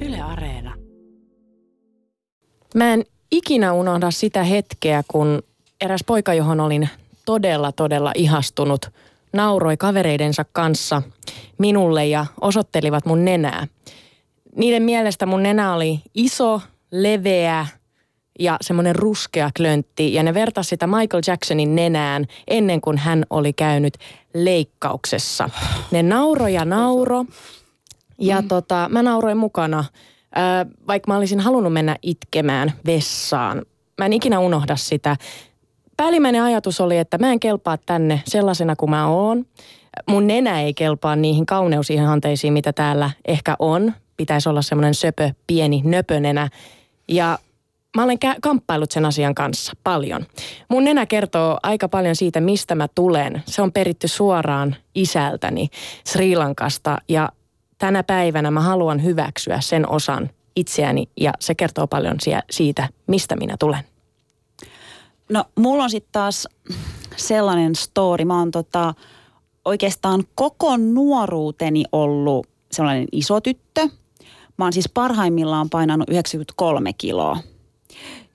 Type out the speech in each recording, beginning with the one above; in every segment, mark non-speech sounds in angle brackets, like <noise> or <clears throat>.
Yle Areena. Mä en ikinä unohda sitä hetkeä, kun eräs poika, johon olin todella, todella ihastunut, nauroi kavereidensa kanssa minulle ja osoittelivat mun nenää. Niiden mielestä mun nenä oli iso, leveä ja semmoinen ruskea klöntti. Ja ne vertasi sitä Michael Jacksonin nenään ennen kuin hän oli käynyt leikkauksessa. Ne nauro ja nauro. Ja tota, mä nauroin mukana, vaikka mä olisin halunnut mennä itkemään vessaan. Mä en ikinä unohda sitä. Päällimmäinen ajatus oli, että mä en kelpaa tänne sellaisena kuin mä oon. Mun nenä ei kelpaa niihin kauneusihanteisiin, mitä täällä ehkä on. Pitäisi olla semmoinen söpö, pieni nöpönenä. Ja mä olen kamppailut sen asian kanssa paljon. Mun nenä kertoo aika paljon siitä, mistä mä tulen. Se on peritty suoraan isältäni Sri Lankasta ja tänä päivänä mä haluan hyväksyä sen osan itseäni ja se kertoo paljon siitä, mistä minä tulen. No mulla on sitten taas sellainen story. Mä oon tota, oikeastaan koko nuoruuteni ollut sellainen iso tyttö. Mä oon siis parhaimmillaan painanut 93 kiloa.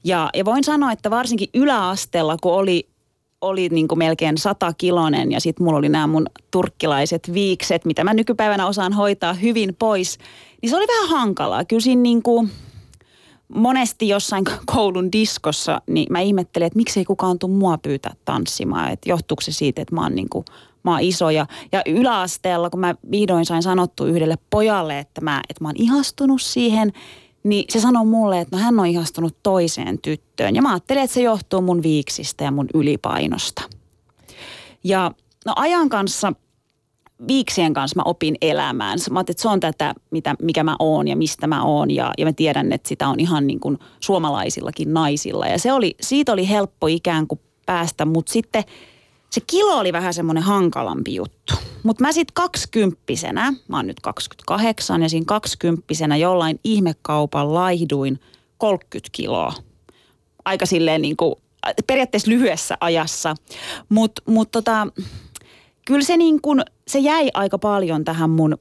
Ja, ja voin sanoa, että varsinkin yläasteella, kun oli, oli niin kuin melkein sata kilonen ja sitten mulla oli nämä mun turkkilaiset viikset, mitä mä nykypäivänä osaan hoitaa hyvin pois, niin se oli vähän hankalaa. Kyllä siinä niin kuin, monesti jossain koulun diskossa, niin mä ihmettelin, että miksei kukaan tuu mua pyytää tanssimaan. Että johtuuko se siitä, että mä oon, niin kuin, mä oon iso. Ja, ja yläasteella, kun mä vihdoin sain sanottu yhdelle pojalle, että mä, että mä oon ihastunut siihen, niin se sanoi mulle, että no hän on ihastunut toiseen tyttöön. Ja mä ajattelin, että se johtuu mun viiksistä ja mun ylipainosta. Ja no ajan kanssa viiksien kanssa mä opin elämään. Mä ajattelin, että se on tätä, mitä, mikä mä oon ja mistä mä oon. Ja, ja mä tiedän, että sitä on ihan niin kuin suomalaisillakin naisilla. Ja se oli, siitä oli helppo ikään kuin päästä, mutta sitten se kilo oli vähän semmoinen hankalampi juttu. Mutta mä sitten kaksikymppisenä, mä oon nyt 28 ja siinä kaksikymppisenä jollain ihmekaupan laihduin 30 kiloa. Aika silleen niin kuin, periaatteessa lyhyessä ajassa. Mutta mut tota, kyllä se, niin kun, se jäi aika paljon tähän mun,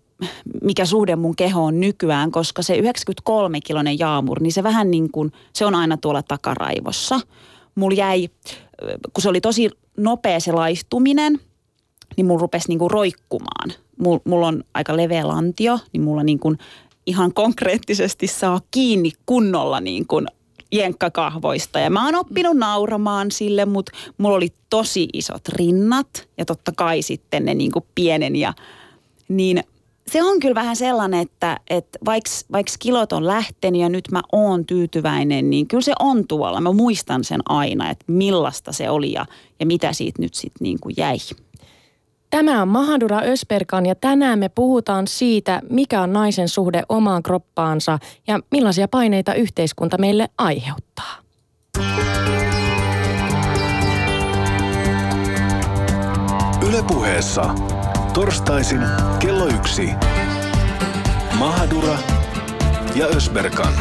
mikä suhde mun kehoon nykyään, koska se 93-kilonen jaamur, niin se vähän niin kuin, se on aina tuolla takaraivossa. Mulla jäi, kun se oli tosi nopea se laistuminen, niin mulla rupesi niin kuin roikkumaan. Mulla, mulla on aika leveä lantio, niin mulla niin kuin ihan konkreettisesti saa kiinni kunnolla niin kuin jenkkakahvoista. Ja mä oon oppinut nauramaan sille, mutta mulla oli tosi isot rinnat ja totta kai sitten ne niin kuin pienen ja niin se on kyllä vähän sellainen, että, että vaikka, vaikka kilot on lähtenyt ja nyt mä oon tyytyväinen, niin kyllä se on tuolla. Mä muistan sen aina, että millaista se oli ja, ja mitä siitä nyt sitten niin kuin jäi. Tämä on Mahadura Ösperkan ja tänään me puhutaan siitä, mikä on naisen suhde omaan kroppaansa ja millaisia paineita yhteiskunta meille aiheuttaa. Ylepuheessa torstaisin kello yksi. Mahadura ja Ösberkan.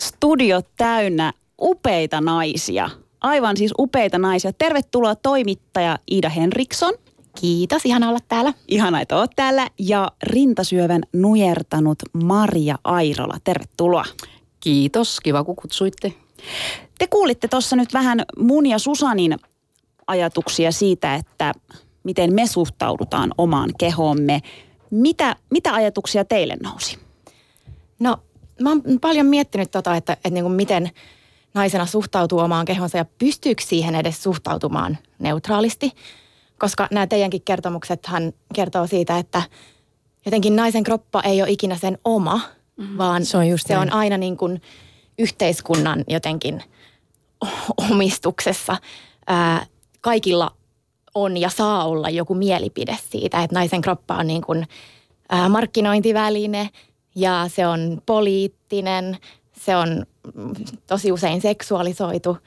Studio täynnä upeita naisia. Aivan siis upeita naisia. Tervetuloa toimittaja Iida Henriksson. Kiitos, ihana olla täällä. Ihana, että oot täällä. Ja rintasyövän nujertanut Maria Airola. Tervetuloa. Kiitos, kiva kun kutsuitte. Te kuulitte tuossa nyt vähän mun ja Susanin ajatuksia siitä, että miten me suhtaudutaan omaan kehoomme. Mitä, mitä ajatuksia teille nousi? No, mä oon paljon miettinyt tota, että, että niin kuin miten naisena suhtautuu omaan kehonsa ja pystyykö siihen edes suhtautumaan neutraalisti. Koska nämä teidänkin kertomuksethan kertoo siitä, että jotenkin naisen kroppa ei ole ikinä sen oma, mm-hmm. vaan Se on just se näin. on aina niin kuin yhteiskunnan jotenkin omistuksessa. Ää, kaikilla on ja saa olla joku mielipide siitä, että naisen kroppa on niin kuin, ää, markkinointiväline ja se on poliittinen, se on tosi usein seksuaalisoitu.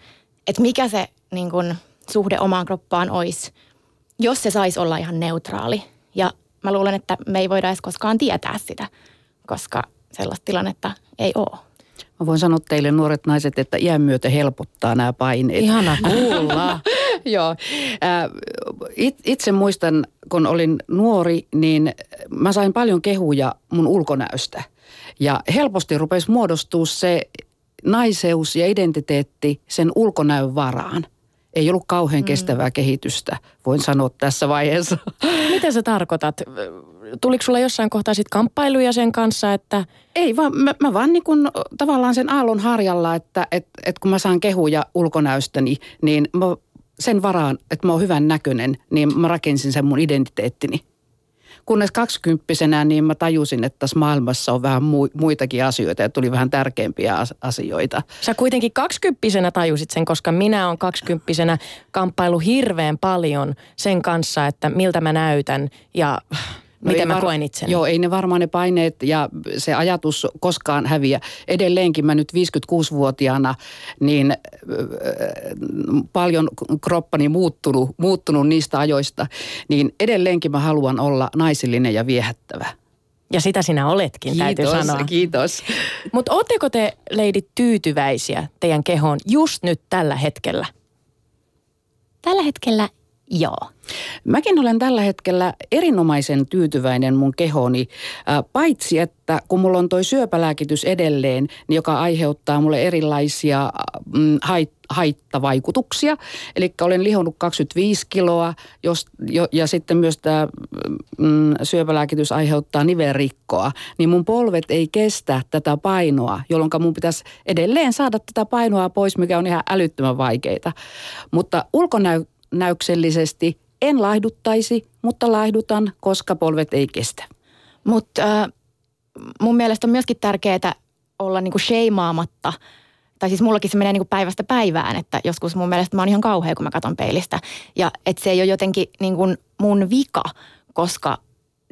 Että mikä se niin kuin, suhde omaan kroppaan olisi, jos se saisi olla ihan neutraali. Ja mä luulen, että me ei voida edes koskaan tietää sitä, koska sellaista tilannetta ei ole. Mä voin sanoa teille nuoret naiset, että iän myötä helpottaa nämä paineet. Ihana kuulla. <laughs> Joo. Itse muistan, kun olin nuori, niin mä sain paljon kehuja mun ulkonäöstä. Ja helposti rupesi muodostua se naiseus ja identiteetti sen ulkonäön varaan. Ei ollut kauhean mm. kestävää kehitystä, voin sanoa tässä vaiheessa. <laughs> Mitä sä tarkoitat? Tuliko sulla jossain kohtaa sitten kamppailuja sen kanssa, että... Ei, vaan mä, mä vaan niin kun, tavallaan sen aallon harjalla, että et, et kun mä saan kehuja ulkonäöstäni, niin mä sen varaan, että mä oon hyvän näköinen, niin mä rakensin sen mun identiteettini. Kunnes kaksikymppisenä niin mä tajusin, että tässä maailmassa on vähän muitakin asioita ja tuli vähän tärkeämpiä asioita. Sä kuitenkin kaksikymppisenä tajusit sen, koska minä olen kaksikymppisenä kamppailu hirveän paljon sen kanssa, että miltä mä näytän ja No Miten mä var- koen itseni? Joo, ei ne varmaan ne paineet ja se ajatus koskaan häviä. Edelleenkin mä nyt 56-vuotiaana, niin äh, paljon kroppani muuttunut, muuttunut niistä ajoista, niin edelleenkin mä haluan olla naisillinen ja viehättävä. Ja sitä sinä oletkin, kiitos, täytyy sanoa. Kiitos, Mutta ootteko te, leidit, tyytyväisiä teidän kehoon just nyt tällä hetkellä? Tällä hetkellä Joo. Mäkin olen tällä hetkellä erinomaisen tyytyväinen mun kehoni, paitsi että kun mulla on toi syöpälääkitys edelleen, niin joka aiheuttaa mulle erilaisia mm, hait, haittavaikutuksia. Eli olen lihonnut 25 kiloa jos, jo, ja sitten myös tämä mm, syöpälääkitys aiheuttaa nivelrikkoa. Niin mun polvet ei kestä tätä painoa, jolloin mun pitäisi edelleen saada tätä painoa pois, mikä on ihan älyttömän vaikeita. Mutta ulkonäö näyksellisesti en laihduttaisi, mutta laihdutan, koska polvet ei kestä. Mutta äh, mun mielestä on myöskin tärkeää olla niinku sheimaamatta. Tai siis mullakin se menee niinku päivästä päivään, että joskus mun mielestä mä oon ihan kauhea, kun mä katson peilistä. Ja että se ei ole jotenkin niinku mun vika, koska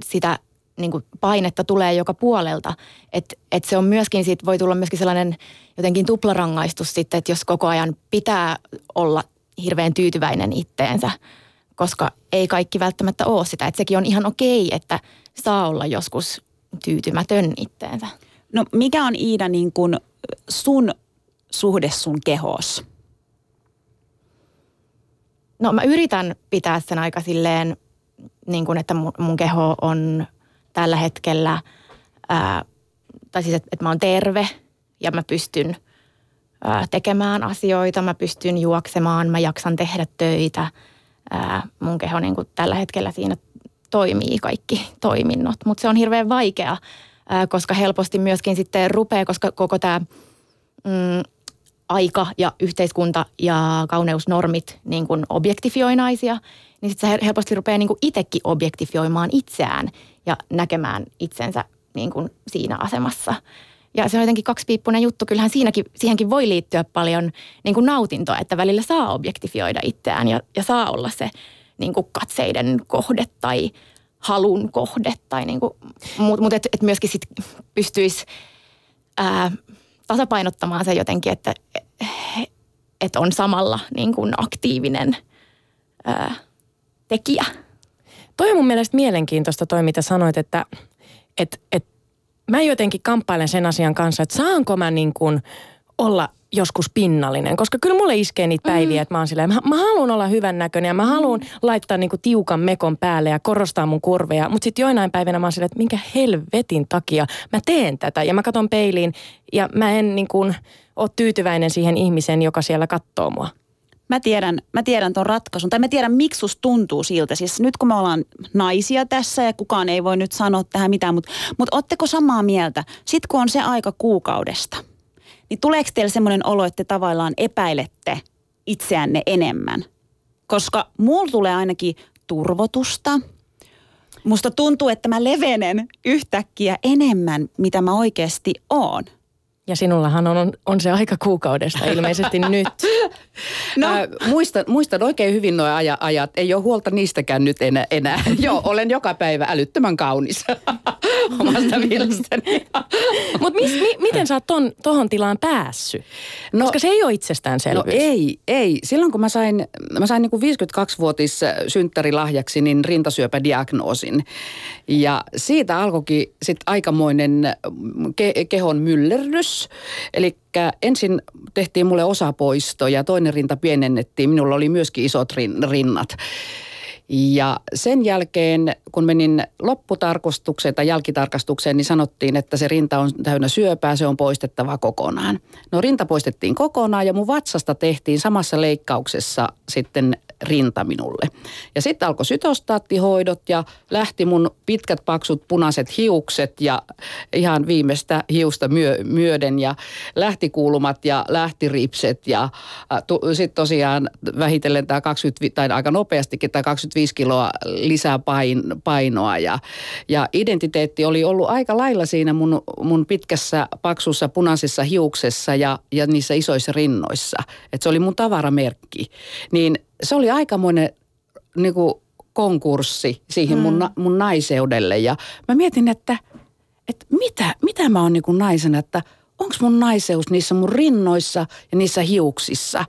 sitä niinku painetta tulee joka puolelta. Että et se on myöskin, siitä voi tulla myöskin sellainen jotenkin tuplarangaistus sitten, että jos koko ajan pitää olla hirveän tyytyväinen itteensä, koska ei kaikki välttämättä ole sitä. Että sekin on ihan okei, että saa olla joskus tyytymätön itteensä. No mikä on Iida niin kuin sun suhde sun kehos? No mä yritän pitää sen aika silleen, niin kuin, että mun, mun keho on tällä hetkellä, ää, tai siis että, että mä oon terve ja mä pystyn – tekemään asioita, mä pystyn juoksemaan, mä jaksan tehdä töitä. Mun keho niin kuin tällä hetkellä siinä toimii kaikki <laughs> toiminnot, mutta se on hirveän vaikea, koska helposti myöskin sitten rupeaa, koska koko tämä mm, aika ja yhteiskunta ja kauneusnormit niin kuin objektifioi naisia, niin sitten se helposti rupeaa niin itsekin objektifioimaan itseään ja näkemään itsensä niin kuin siinä asemassa. Ja se on jotenkin kaksipiippunen juttu. Kyllähän siinäkin, siihenkin voi liittyä paljon niin kuin nautintoa, että välillä saa objektifioida itseään ja, ja saa olla se niin kuin katseiden kohde tai halun kohde. Tai niin kuin, mutta mut että et myöskin sit pystyisi ää, tasapainottamaan se jotenkin, että et on samalla niin kuin aktiivinen ää, tekijä. Toi on mun mielestä mielenkiintoista toi, mitä sanoit, että et, et mä jotenkin kamppailen sen asian kanssa, että saanko mä niin kuin olla joskus pinnallinen, koska kyllä mulle iskee niitä päiviä, mm. että mä oon silleen, mä, mä haluan olla hyvän näköinen ja mä haluan mm. laittaa niinku tiukan mekon päälle ja korostaa mun kurveja, mutta sitten joinain päivinä mä oon silleen, että minkä helvetin takia mä teen tätä ja mä katon peiliin ja mä en niinku ole tyytyväinen siihen ihmiseen, joka siellä katsoo mua mä tiedän, mä tiedän ton ratkaisun, tai mä tiedän miksi susta tuntuu siltä. Siis nyt kun me ollaan naisia tässä ja kukaan ei voi nyt sanoa tähän mitään, mutta, mutta otteko samaa mieltä? Sitten kun on se aika kuukaudesta, niin tuleeko teille semmoinen olo, että te tavallaan epäilette itseänne enemmän? Koska mulla tulee ainakin turvotusta. Musta tuntuu, että mä levenen yhtäkkiä enemmän, mitä mä oikeasti oon. Ja sinullahan on, on se aika kuukaudesta ilmeisesti <laughs> nyt. No. Äh, muistan, muistan oikein hyvin nuo ajat, ajat. Ei ole huolta niistäkään nyt enää. enää. <laughs> Joo, olen joka päivä älyttömän kaunis. <laughs> omasta mielestäni. Mutta mi, miten sä oot ton, tohon tilaan päässyt? No, Koska se ei ole itsestäänselvyys. No ei, ei. Silloin kun mä sain, mä sain niin 52-vuotis synttärilahjaksi niin rintasyöpädiagnoosin. Ja siitä alkoikin sitten aikamoinen ke- kehon myllerrys. Eli ensin tehtiin mulle osapoisto ja toinen rinta pienennettiin. Minulla oli myöskin isot rinnat. Ja sen jälkeen, kun menin lopputarkastukseen tai jälkitarkastukseen, niin sanottiin, että se rinta on täynnä syöpää, se on poistettava kokonaan. No rinta poistettiin kokonaan ja mun vatsasta tehtiin samassa leikkauksessa sitten rinta minulle. Ja sitten alkoi sytostaattihoidot ja lähti mun pitkät paksut punaiset hiukset ja ihan viimeistä hiusta myö, myöden ja lähti kuulumat ja lähti ripset ja sitten tosiaan vähitellen tämä 20, tai aika nopeastikin tämä 25 kiloa lisää pain, painoa ja, ja identiteetti oli ollut aika lailla siinä mun, mun pitkässä paksussa punaisessa hiuksessa ja, ja niissä isoissa rinnoissa. Että se oli mun tavaramerkki. Niin se oli aikamoinen niin kuin konkurssi siihen mun, mm. mun naiseudelle. Ja mä mietin, että, että mitä, mitä mä oon niin kuin naisena, että onko mun naiseus niissä mun rinnoissa ja niissä hiuksissa.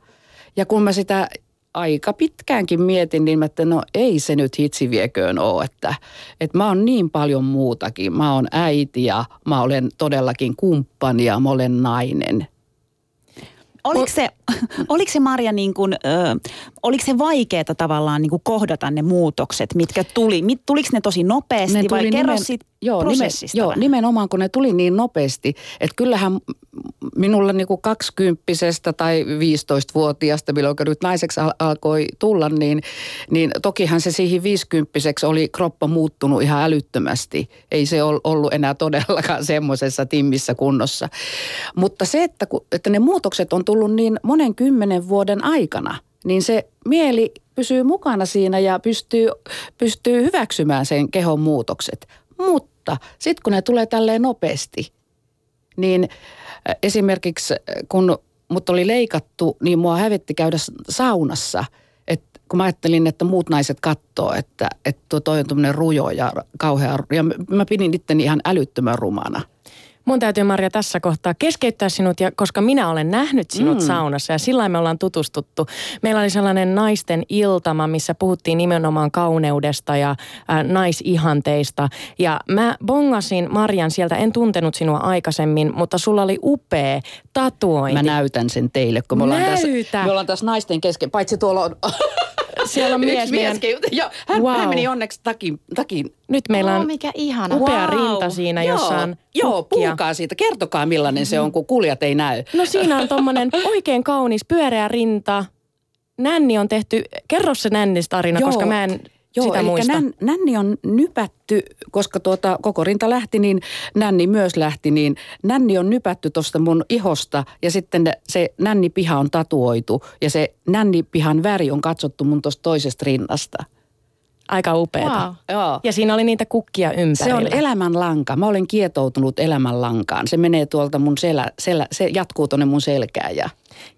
Ja kun mä sitä aika pitkäänkin mietin, niin mä että no ei se nyt hitsi vieköön ole, että, että mä oon niin paljon muutakin. Mä oon äiti ja mä olen todellakin kumppani ja mä olen nainen. Oliko se, <laughs> oliko se Marja niin kuin, ö, oliko se vaikeaa tavallaan niin kuin kohdata ne muutokset, mitkä tuli? Mit, tuliko ne tosi nopeasti ne vai kerro nimen, joo, prosessista? Nimen, joo, nimenomaan kun ne tuli niin nopeasti, että kyllähän minulla niin kuin kaksikymppisestä tai 15-vuotiaasta, milloin nyt naiseksi al- alkoi tulla, niin, niin tokihan se siihen viisikymppiseksi oli kroppa muuttunut ihan älyttömästi. Ei se ollut enää todellakaan semmoisessa timmissä kunnossa. Mutta se, että, että ne muutokset on tullut niin monen kymmenen vuoden aikana, niin se mieli pysyy mukana siinä ja pystyy, pystyy hyväksymään sen kehon muutokset. Mutta sitten kun ne tulee tälleen nopeasti, niin esimerkiksi kun mut oli leikattu, niin mua hävetti käydä saunassa. Et kun mä ajattelin, että muut naiset katsoo, että, että toi on tämmöinen rujo ja kauhea. Ja mä pidin itteni ihan älyttömän rumana – Mun täytyy Maria tässä kohtaa keskeyttää sinut, ja koska minä olen nähnyt sinut mm. saunassa ja sillä me ollaan tutustuttu. Meillä oli sellainen naisten iltama, missä puhuttiin nimenomaan kauneudesta ja äh, naisihanteista. Ja mä bongasin Marian sieltä, en tuntenut sinua aikaisemmin, mutta sulla oli upea tatuointi. Mä näytän sen teille, kun me ollaan, Näytä. tässä, me ollaan tässä naisten kesken, paitsi tuolla on <laughs> siellä on mies. Meidän... Joo, hän, wow. hän meni onneksi takin, takin. Nyt meillä on oh, mikä ihana. upea wow. rinta siinä, joo, jossa on Joo, puhukaa siitä. Kertokaa millainen mm-hmm. se on, kun kuljat ei näy. No siinä on tommonen oikein kaunis pyöreä rinta. Nänni on tehty, kerro se nännistarina, koska mä en Joo, sitä muista. Nän, nänni on nypätty, koska tuota, koko rinta lähti, niin nänni myös lähti, niin nänni on nypätty tuosta mun ihosta ja sitten se nännipiha on tatuoitu ja se nännipihan väri on katsottu mun tuosta toisesta rinnasta. Aika upeata. Wow. Joo. Ja siinä oli niitä kukkia ympärillä. Se on elämänlanka. Mä olen kietoutunut elämänlankaan. Se menee tuolta mun selä, selä se jatkuu tuonne mun selkään ja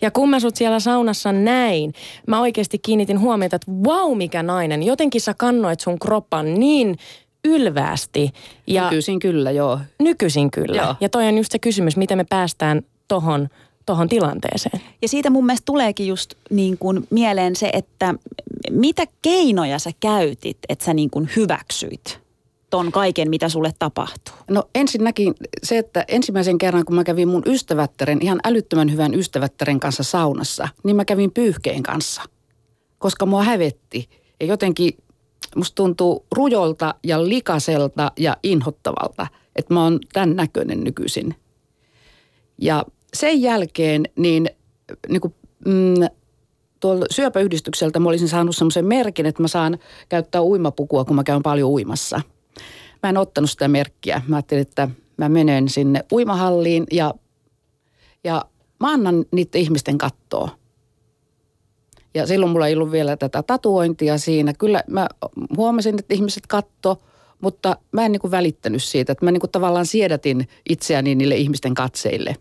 ja kun mä sut siellä saunassa näin, mä oikeasti kiinnitin huomiota, että vau mikä nainen. Jotenkin sä kannoit sun kroppan niin ylväästi. Ja nykyisin kyllä, joo. Nykyisin kyllä. Joo. Ja toi on just se kysymys, miten me päästään tohon tohon tilanteeseen. Ja siitä mun mielestä tuleekin just niin kuin mieleen se, että mitä keinoja sä käytit, että sä niin kuin hyväksyit ton kaiken, mitä sulle tapahtuu? No ensinnäkin se, että ensimmäisen kerran, kun mä kävin mun ystävättären, ihan älyttömän hyvän ystävättären kanssa saunassa, niin mä kävin pyyhkeen kanssa, koska mua hävetti. Ja jotenkin musta tuntuu rujolta ja likaselta ja inhottavalta, että mä oon tämän näköinen nykyisin. Ja sen jälkeen niin, niin kuin, mm, tuolla syöpäyhdistykseltä mä olisin saanut semmoisen merkin, että mä saan käyttää uimapukua, kun mä käyn paljon uimassa. Mä en ottanut sitä merkkiä. Mä ajattelin, että mä menen sinne uimahalliin ja, ja mä annan niiden ihmisten kattoa. Ja silloin mulla ei ollut vielä tätä tatuointia siinä. Kyllä mä huomasin, että ihmiset katto, mutta mä en niin kuin välittänyt siitä. Että mä niin kuin tavallaan siedätin itseäni niille ihmisten katseille.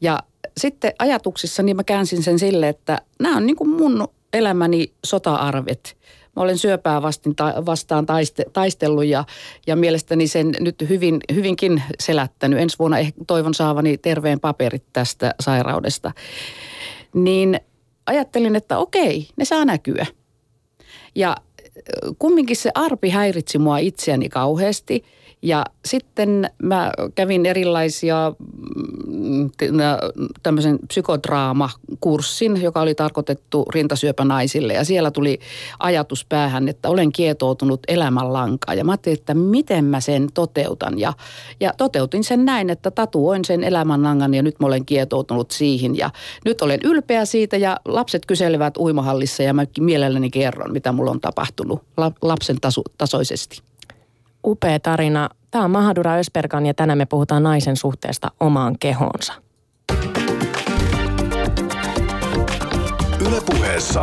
Ja sitten ajatuksissa niin mä käänsin sen sille, että nämä on niin kuin mun elämäni sota-arvet. Mä olen syöpää vastin, ta, vastaan taiste, taistellut ja, ja mielestäni sen nyt hyvin, hyvinkin selättänyt. Ensi vuonna ehkä toivon saavani terveen paperit tästä sairaudesta. Niin ajattelin, että okei, ne saa näkyä. Ja kumminkin se arpi häiritsi mua itseäni kauheasti – ja sitten mä kävin erilaisia mm, tämmöisen psykodraamakurssin, joka oli tarkoitettu rintasyöpänaisille. Ja siellä tuli ajatus päähän, että olen kietoutunut elämänlankaan. Ja mä ajattelin, että miten mä sen toteutan. Ja, ja toteutin sen näin, että tatuoin sen elämänlangan ja nyt mä olen kietoutunut siihen. Ja nyt olen ylpeä siitä ja lapset kyselevät uimahallissa ja mä mielelläni kerron, mitä mulla on tapahtunut lapsen taso, tasoisesti upea tarina. Tämä on Mahadura Ösperkan ja tänään me puhutaan naisen suhteesta omaan kehoonsa. Ylepuheessa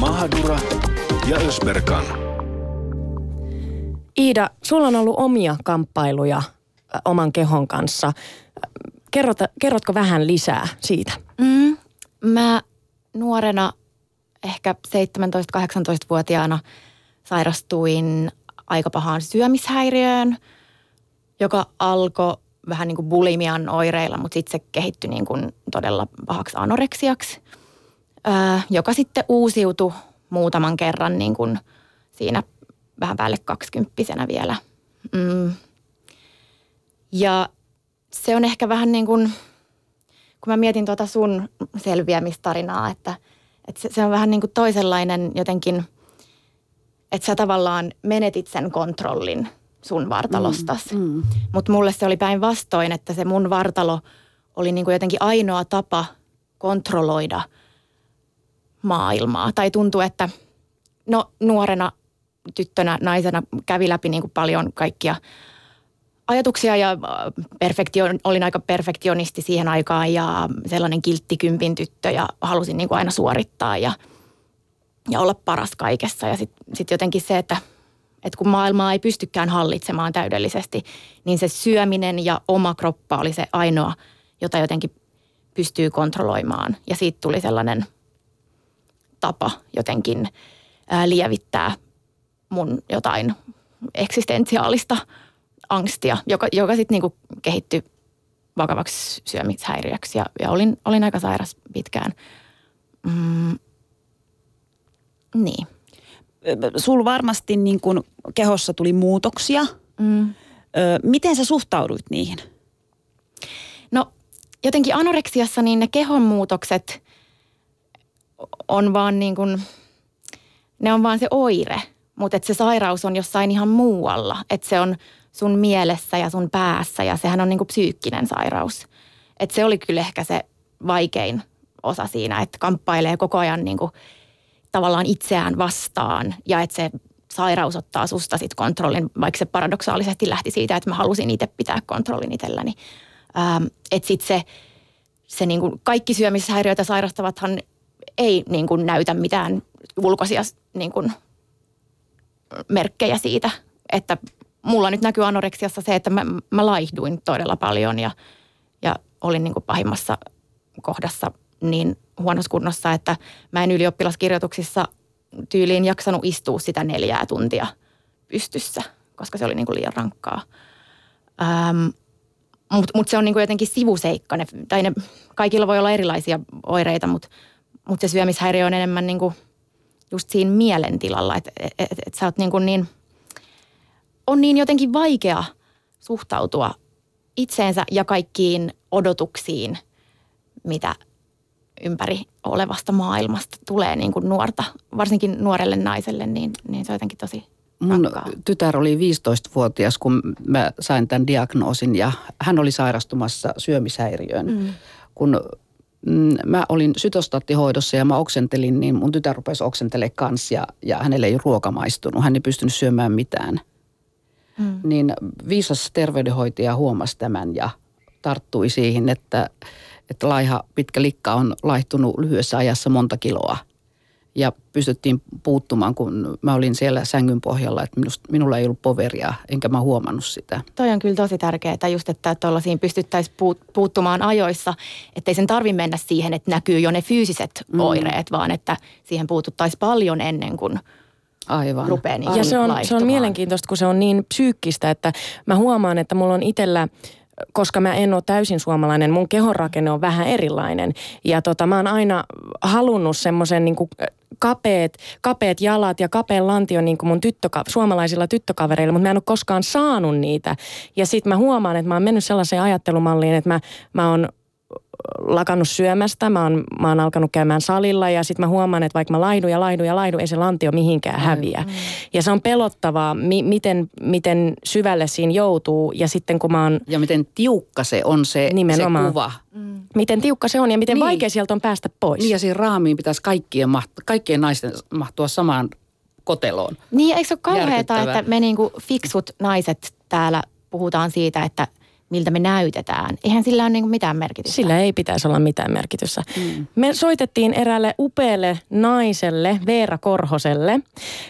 Mahadura ja Ösperkan. Iida, sulla on ollut omia kamppailuja oman kehon kanssa. Kerrot, kerrotko vähän lisää siitä? Mm, mä nuorena, ehkä 17-18-vuotiaana sairastuin aika pahaan syömishäiriöön, joka alkoi vähän niin kuin bulimian oireilla, mutta sitten se kehittyi niin kuin todella pahaksi anoreksiaksi, joka sitten uusiutui muutaman kerran niin kuin siinä vähän päälle kaksikymppisenä vielä. Mm. Ja se on ehkä vähän niin kuin, kun mä mietin tuota sun selviämistarinaa, että, että se, se on vähän niin kuin toisenlainen jotenkin – että sä tavallaan menetit sen kontrollin sun vartalostas. Mm, mm. Mutta mulle se oli päinvastoin, että se mun vartalo oli niin kuin jotenkin ainoa tapa kontrolloida maailmaa. Tai tuntui, että no nuorena tyttönä, naisena kävi läpi niin kuin paljon kaikkia ajatuksia ja äh, perfektio, olin aika perfektionisti siihen aikaan ja sellainen kilttikympin tyttö ja halusin niin kuin aina suorittaa ja – ja olla paras kaikessa. Ja sitten sit jotenkin se, että, että kun maailmaa ei pystykään hallitsemaan täydellisesti, niin se syöminen ja oma kroppa oli se ainoa, jota jotenkin pystyy kontrolloimaan. Ja siitä tuli sellainen tapa jotenkin ää, lievittää mun jotain eksistentiaalista angstia, joka, joka sitten niinku kehittyi vakavaksi syömishäiriöksi. Ja, ja olin, olin aika sairas pitkään. Mm, niin. Sul varmasti niin kun kehossa tuli muutoksia. Mm. Miten sä suhtauduit niihin? No jotenkin anoreksiassa niin ne kehonmuutokset on vaan niin kuin, ne on vaan se oire, mutta se sairaus on jossain ihan muualla. Että se on sun mielessä ja sun päässä ja sehän on niin kuin psyykkinen sairaus. Että se oli kyllä ehkä se vaikein osa siinä, että kamppailee koko ajan niin kuin tavallaan itseään vastaan ja että se sairaus ottaa susta sit kontrollin, vaikka se paradoksaalisesti lähti siitä, että mä halusin itse pitää kontrollin itselläni. Ähm, että sitten se, se niinku, kaikki syömishäiriöitä sairastavathan ei niinku näytä mitään ulkoisia niinku, merkkejä siitä, että mulla nyt näkyy anoreksiassa se, että mä, mä laihduin todella paljon ja, ja olin niinku pahimmassa kohdassa niin huonossa kunnossa, että mä en ylioppilaskirjoituksissa tyyliin jaksanut istua sitä neljää tuntia pystyssä, koska se oli niin kuin liian rankkaa. Ähm, mutta mut se on niin kuin jotenkin sivuseikka. Ne, tai ne, kaikilla voi olla erilaisia oireita, mutta mut se syömishäiriö on enemmän niin kuin just siinä mielentilalla. Että et, et, et sä oot niin, kuin niin, on niin jotenkin vaikea suhtautua itseensä ja kaikkiin odotuksiin, mitä ympäri olevasta maailmasta tulee niin kuin nuorta, varsinkin nuorelle naiselle, niin, niin se on jotenkin tosi Mun rakkaa. tytär oli 15-vuotias, kun mä sain tämän diagnoosin ja hän oli sairastumassa syömishäiriöön. Mm. Kun mm, mä olin sytostaattihoidossa ja mä oksentelin, niin mun tytär rupesi oksentelemaan kanssa ja, ja hänelle ei ruoka maistunut. Hän ei pystynyt syömään mitään. Mm. Niin viisas terveydenhoitaja huomasi tämän ja tarttui siihen, että – että laiha pitkä likka on laihtunut lyhyessä ajassa monta kiloa. ja pystyttiin puuttumaan, kun mä olin siellä sängyn pohjalla, että minust, minulla ei ollut poveria, enkä mä huomannut sitä. Toi on kyllä tosi tärkeää, just että tuollaisiin pystyttäisiin puut, puuttumaan ajoissa, ettei sen tarvi mennä siihen, että näkyy jo ne fyysiset mm. oireet, vaan että siihen puututtaisiin paljon ennen kuin Aivan. rupeaa niin Ja se on, se on mielenkiintoista, kun se on niin psyykkistä, että mä huomaan, että mulla on itsellä koska mä en ole täysin suomalainen, mun kehonrakenne on vähän erilainen. Ja tota, mä oon aina halunnut semmoisen niin kapeet, kapeet jalat ja kapeen lantio niin kuin mun tyttöka- suomalaisilla tyttökavereilla, mutta mä en ole koskaan saanut niitä. Ja sitten mä huomaan, että mä oon mennyt sellaiseen ajattelumalliin, että mä, mä oon lakannut syömästä, mä oon, mä oon alkanut käymään salilla ja sitten mä huomaan, että vaikka mä laidun ja laidun ja laidun, ei se lantio mihinkään häviä. Mm. Ja se on pelottavaa, mi- miten, miten syvälle siinä joutuu ja sitten kun mä oon... Ja miten tiukka se on se, nimenomaan. se kuva. Mm. Miten tiukka se on ja miten niin. vaikea sieltä on päästä pois. Niin ja siinä raamiin pitäisi kaikkien, mahtua, kaikkien naisten mahtua samaan koteloon. Niin, eikö se ole kauheata, että me niinku fiksut naiset täällä puhutaan siitä, että – miltä me näytetään. Eihän sillä ole niin mitään merkitystä. Sillä ei pitäisi olla mitään merkitystä. Mm. Me soitettiin eräälle upealle naiselle, Veera Korhoselle.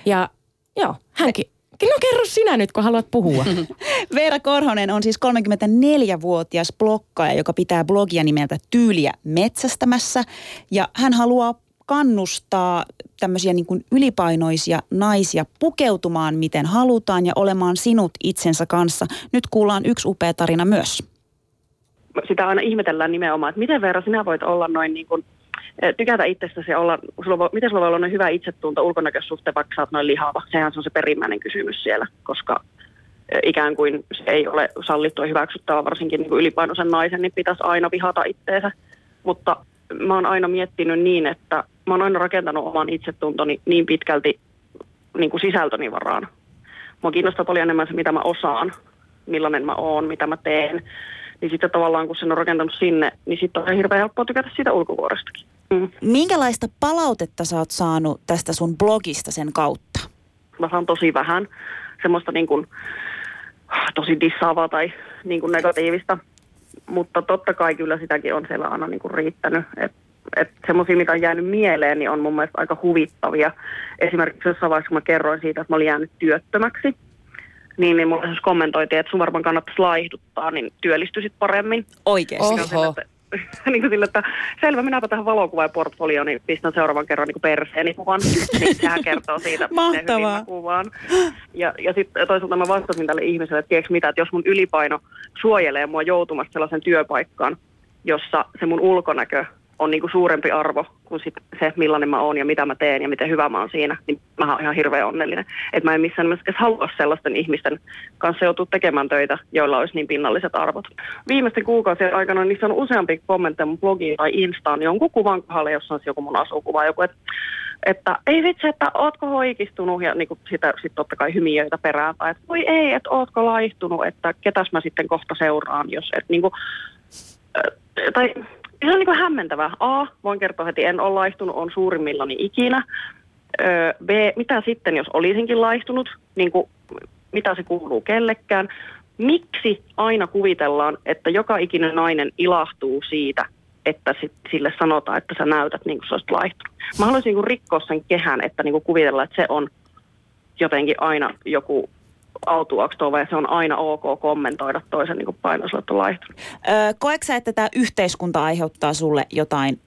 Ja joo, hänkin No kerro sinä nyt, kun haluat puhua. <laughs> Veera Korhonen on siis 34-vuotias blokkaaja, joka pitää blogia nimeltä Tyyliä metsästämässä. Ja hän haluaa kannustaa tämmöisiä niin kuin ylipainoisia naisia pukeutumaan miten halutaan ja olemaan sinut itsensä kanssa. Nyt kuullaan yksi upea tarina myös. Sitä aina ihmetellään nimenomaan, että miten Veera sinä voit olla noin niin kuin, eh, tykätä itsestäsi olla, sulla voi, miten sulla voi olla noin hyvä itsetunto ulkonäkösuhteen, vaikka sä oot noin lihava. Sehän on se perimmäinen kysymys siellä, koska eh, ikään kuin se ei ole sallittu ja hyväksyttävä, varsinkin niin kuin ylipainoisen naisen, niin pitäisi aina vihata itteensä. Mutta mä oon aina miettinyt niin, että mä oon aina rakentanut oman itsetuntoni niin pitkälti niin kuin sisältöni varaan. Mua kiinnostaa paljon enemmän se, mitä mä osaan, millainen mä oon, mitä mä teen. Niin sitten tavallaan, kun sen on rakentanut sinne, niin sitten on hirveän helppoa tykätä siitä ulkovuorestakin. Mm. Minkälaista palautetta sä oot saanut tästä sun blogista sen kautta? Mä saan tosi vähän semmoista niin kuin, tosi dissaavaa tai niin kuin negatiivista mutta totta kai kyllä sitäkin on siellä aina niin kuin riittänyt. Että et semmoisia, mitä on jäänyt mieleen, niin on mun mielestä aika huvittavia. Esimerkiksi jossain vaiheessa, kun mä kerroin siitä, että mä olin jäänyt työttömäksi, niin, niin mulle siis kommentoitiin, että sun varmaan kannattaisi laihduttaa, niin työllistyisit paremmin. Oikeasti? Oho. <laughs> niin kuin sille, että selvä, minäpä tähän valokuvaan portfolioon, niin pistän seuraavan kerran niin perseeni kuvan. <laughs> niin sehän kertoo siitä, miten hyvin mä kuvaan. Ja, ja sitten toisaalta mä vastasin tälle ihmiselle, että tiedätkö mitä, että jos mun ylipaino suojelee mua joutumasta sellaisen työpaikkaan, jossa se mun ulkonäkö on niin kuin suurempi arvo kuin sit se, millainen mä oon ja mitä mä teen ja miten hyvä mä oon siinä, niin mä oon ihan hirveän onnellinen. Että mä en missään nimessä halua sellaisten ihmisten kanssa joutua tekemään töitä, joilla olisi niin pinnalliset arvot. Viimeisten kuukausien aikana niissä on useampi kommentteja mun blogiin tai Instaan jonkun kuvan kohdalla, jossa on joku mun asukuva, joku, että että ei vitsi, että ootko hoikistunut ja niin kuin sitä sit totta kai hymiöitä perään, tai että voi ei, että ootko laihtunut, että ketäs mä sitten kohta seuraan, jos et niin kuin, tai se on niin kuin hämmentävä. A, voin kertoa heti, en ole laihtunut, on suurimmillani ikinä. Ö, B, mitä sitten, jos olisinkin laihtunut, niin kuin, mitä se kuuluu kellekään. Miksi aina kuvitellaan, että joka ikinen nainen ilahtuu siitä, että sit sille sanotaan, että sä näytät niin kuin sä olisit laihtunut. Mä haluaisin niin kuin rikkoa sen kehän, että niin kuin kuvitella, että se on jotenkin aina joku autuaksi tuo, se on aina ok kommentoida toisen niin painoisuutta laihtunut. Öö, koetko että tämä yhteiskunta aiheuttaa sulle jotain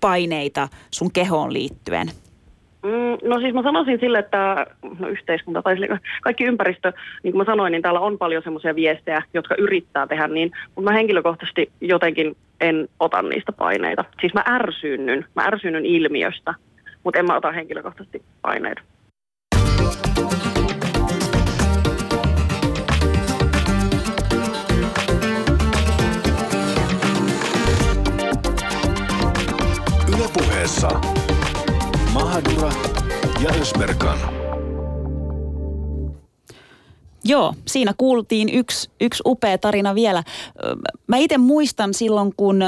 paineita sun kehoon liittyen? Mm, no siis mä sanoisin sille, että no yhteiskunta tai sille, kaikki ympäristö, niin kuin mä sanoin, niin täällä on paljon semmoisia viestejä, jotka yrittää tehdä niin, mutta mä henkilökohtaisesti jotenkin en ota niistä paineita. Siis mä ärsynnyn, mä ärsynnyn ilmiöstä, mutta en mä ota henkilökohtaisesti paineita. Puheessa Mahadura ja Ösberkan. Joo, siinä kuultiin yksi, yksi upea tarina vielä. Mä itse muistan silloin, kun,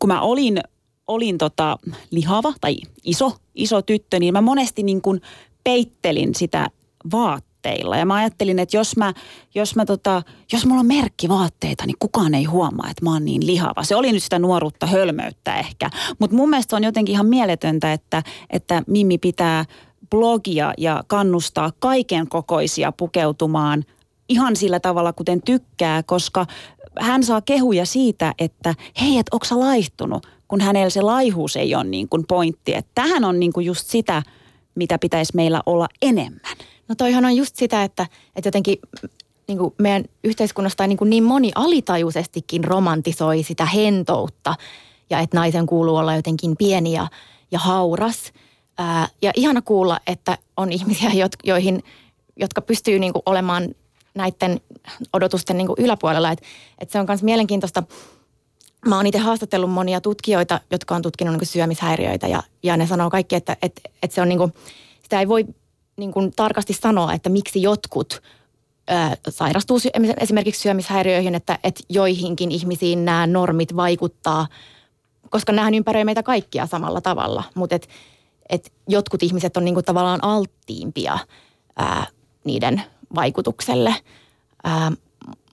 kun mä olin, olin tota lihava tai iso, iso tyttö, niin mä monesti niin kuin peittelin sitä vaatteita vaatteilla. Ja mä ajattelin, että jos mä, jos mä tota, jos mulla on merkkivaatteita, niin kukaan ei huomaa, että mä oon niin lihava. Se oli nyt sitä nuoruutta hölmöyttä ehkä. Mutta mun mielestä on jotenkin ihan mieletöntä, että, että Mimmi pitää blogia ja kannustaa kaiken kokoisia pukeutumaan ihan sillä tavalla, kuten tykkää, koska hän saa kehuja siitä, että hei, että onko laihtunut, kun hänellä se laihuus ei ole niin kuin pointti. Että tähän on niin kuin just sitä, mitä pitäisi meillä olla enemmän. No toihan on just sitä, että, että jotenkin niin kuin meidän yhteiskunnasta niin, kuin niin moni alitajuisestikin romantisoi sitä hentoutta ja että naisen kuuluu olla jotenkin pieni ja, ja hauras. Ää, ja ihana kuulla, että on ihmisiä, joihin, jotka pystyy niin kuin olemaan näiden odotusten niin kuin yläpuolella. Et, et se on myös mielenkiintoista. Mä oon itse haastatellut monia tutkijoita, jotka on tutkinut niin syömishäiriöitä ja, ja ne sanoo kaikki, että, että, että se on niin kuin, sitä ei voi niin kuin tarkasti sanoa, että miksi jotkut ää, sairastuu esimerkiksi syömishäiriöihin, että, että joihinkin ihmisiin nämä normit vaikuttaa, koska nämähän ympäröi meitä kaikkia samalla tavalla, mutta et, et jotkut ihmiset on niin kuin tavallaan alttiimpia ää, niiden vaikutukselle.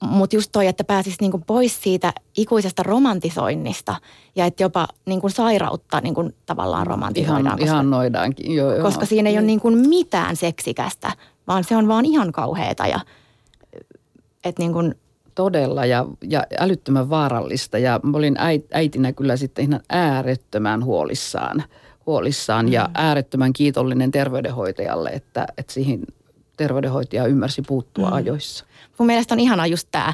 Mutta just toi, että pääsisi niinku pois siitä ikuisesta romantisoinnista ja että jopa niinku sairautta niinku tavallaan romantisoidaan. Ihan, koska, ihannoidaankin. Joo, koska joo. siinä ei ole niinku mitään seksikästä, vaan se on vaan ihan kauheeta. Ja, et niinku, Todella ja, ja älyttömän vaarallista ja mä olin äitinä kyllä sitten ihan äärettömän huolissaan, huolissaan mm. ja äärettömän kiitollinen terveydenhoitajalle, että, että siihen terveydenhoitaja ymmärsi puuttua mm. ajoissa. Mun mielestä on ihana just tämä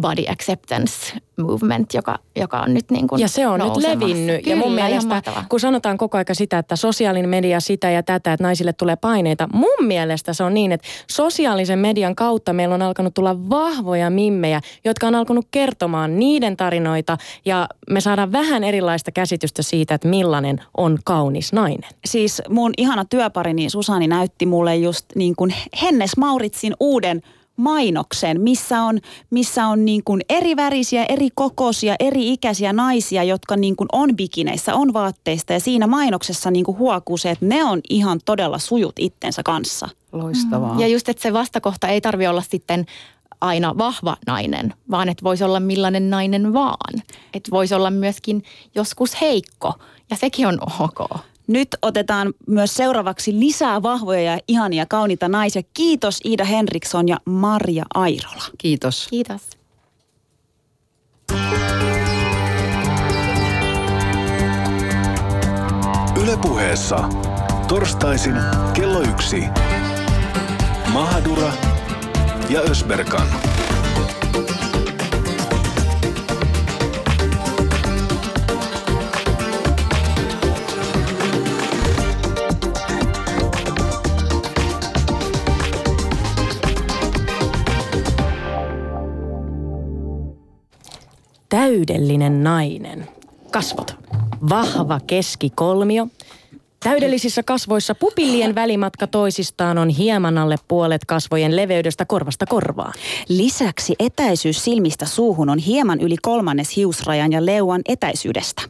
body acceptance movement, joka, joka on nyt niin kuin Ja se on nyt levinnyt. Kyllä, ja mun mielestä, kun sanotaan koko aika sitä, että sosiaalinen media sitä ja tätä, että naisille tulee paineita. Mun mielestä se on niin, että sosiaalisen median kautta meillä on alkanut tulla vahvoja mimmejä, jotka on alkanut kertomaan niiden tarinoita. Ja me saadaan vähän erilaista käsitystä siitä, että millainen on kaunis nainen. Siis mun ihana työparini Susani näytti mulle just niin kuin Hennes Mauritsin uuden mainoksen, missä on, missä on niin kuin eri värisiä, eri kokoisia, eri ikäisiä naisia, jotka niin kuin on bikineissä, on vaatteista ja siinä mainoksessa niin kuin huokuu se, että ne on ihan todella sujut itsensä kanssa. Loistavaa. Ja just, että se vastakohta ei tarvi olla sitten aina vahva nainen, vaan että voisi olla millainen nainen vaan. Että voisi olla myöskin joskus heikko ja sekin on ok. Nyt otetaan myös seuraavaksi lisää vahvoja ja ihania kauniita naisia. Kiitos Iida Henriksson ja Marja Airola. Kiitos. Kiitos. Ylepuheessa torstaisin kello yksi. Mahadura ja Ösberkan. Täydellinen nainen. Kasvot. Vahva keskikolmio. Täydellisissä kasvoissa pupillien välimatka toisistaan on hieman alle puolet kasvojen leveydestä korvasta korvaan. Lisäksi etäisyys silmistä suuhun on hieman yli kolmannes hiusrajan ja leuan etäisyydestä.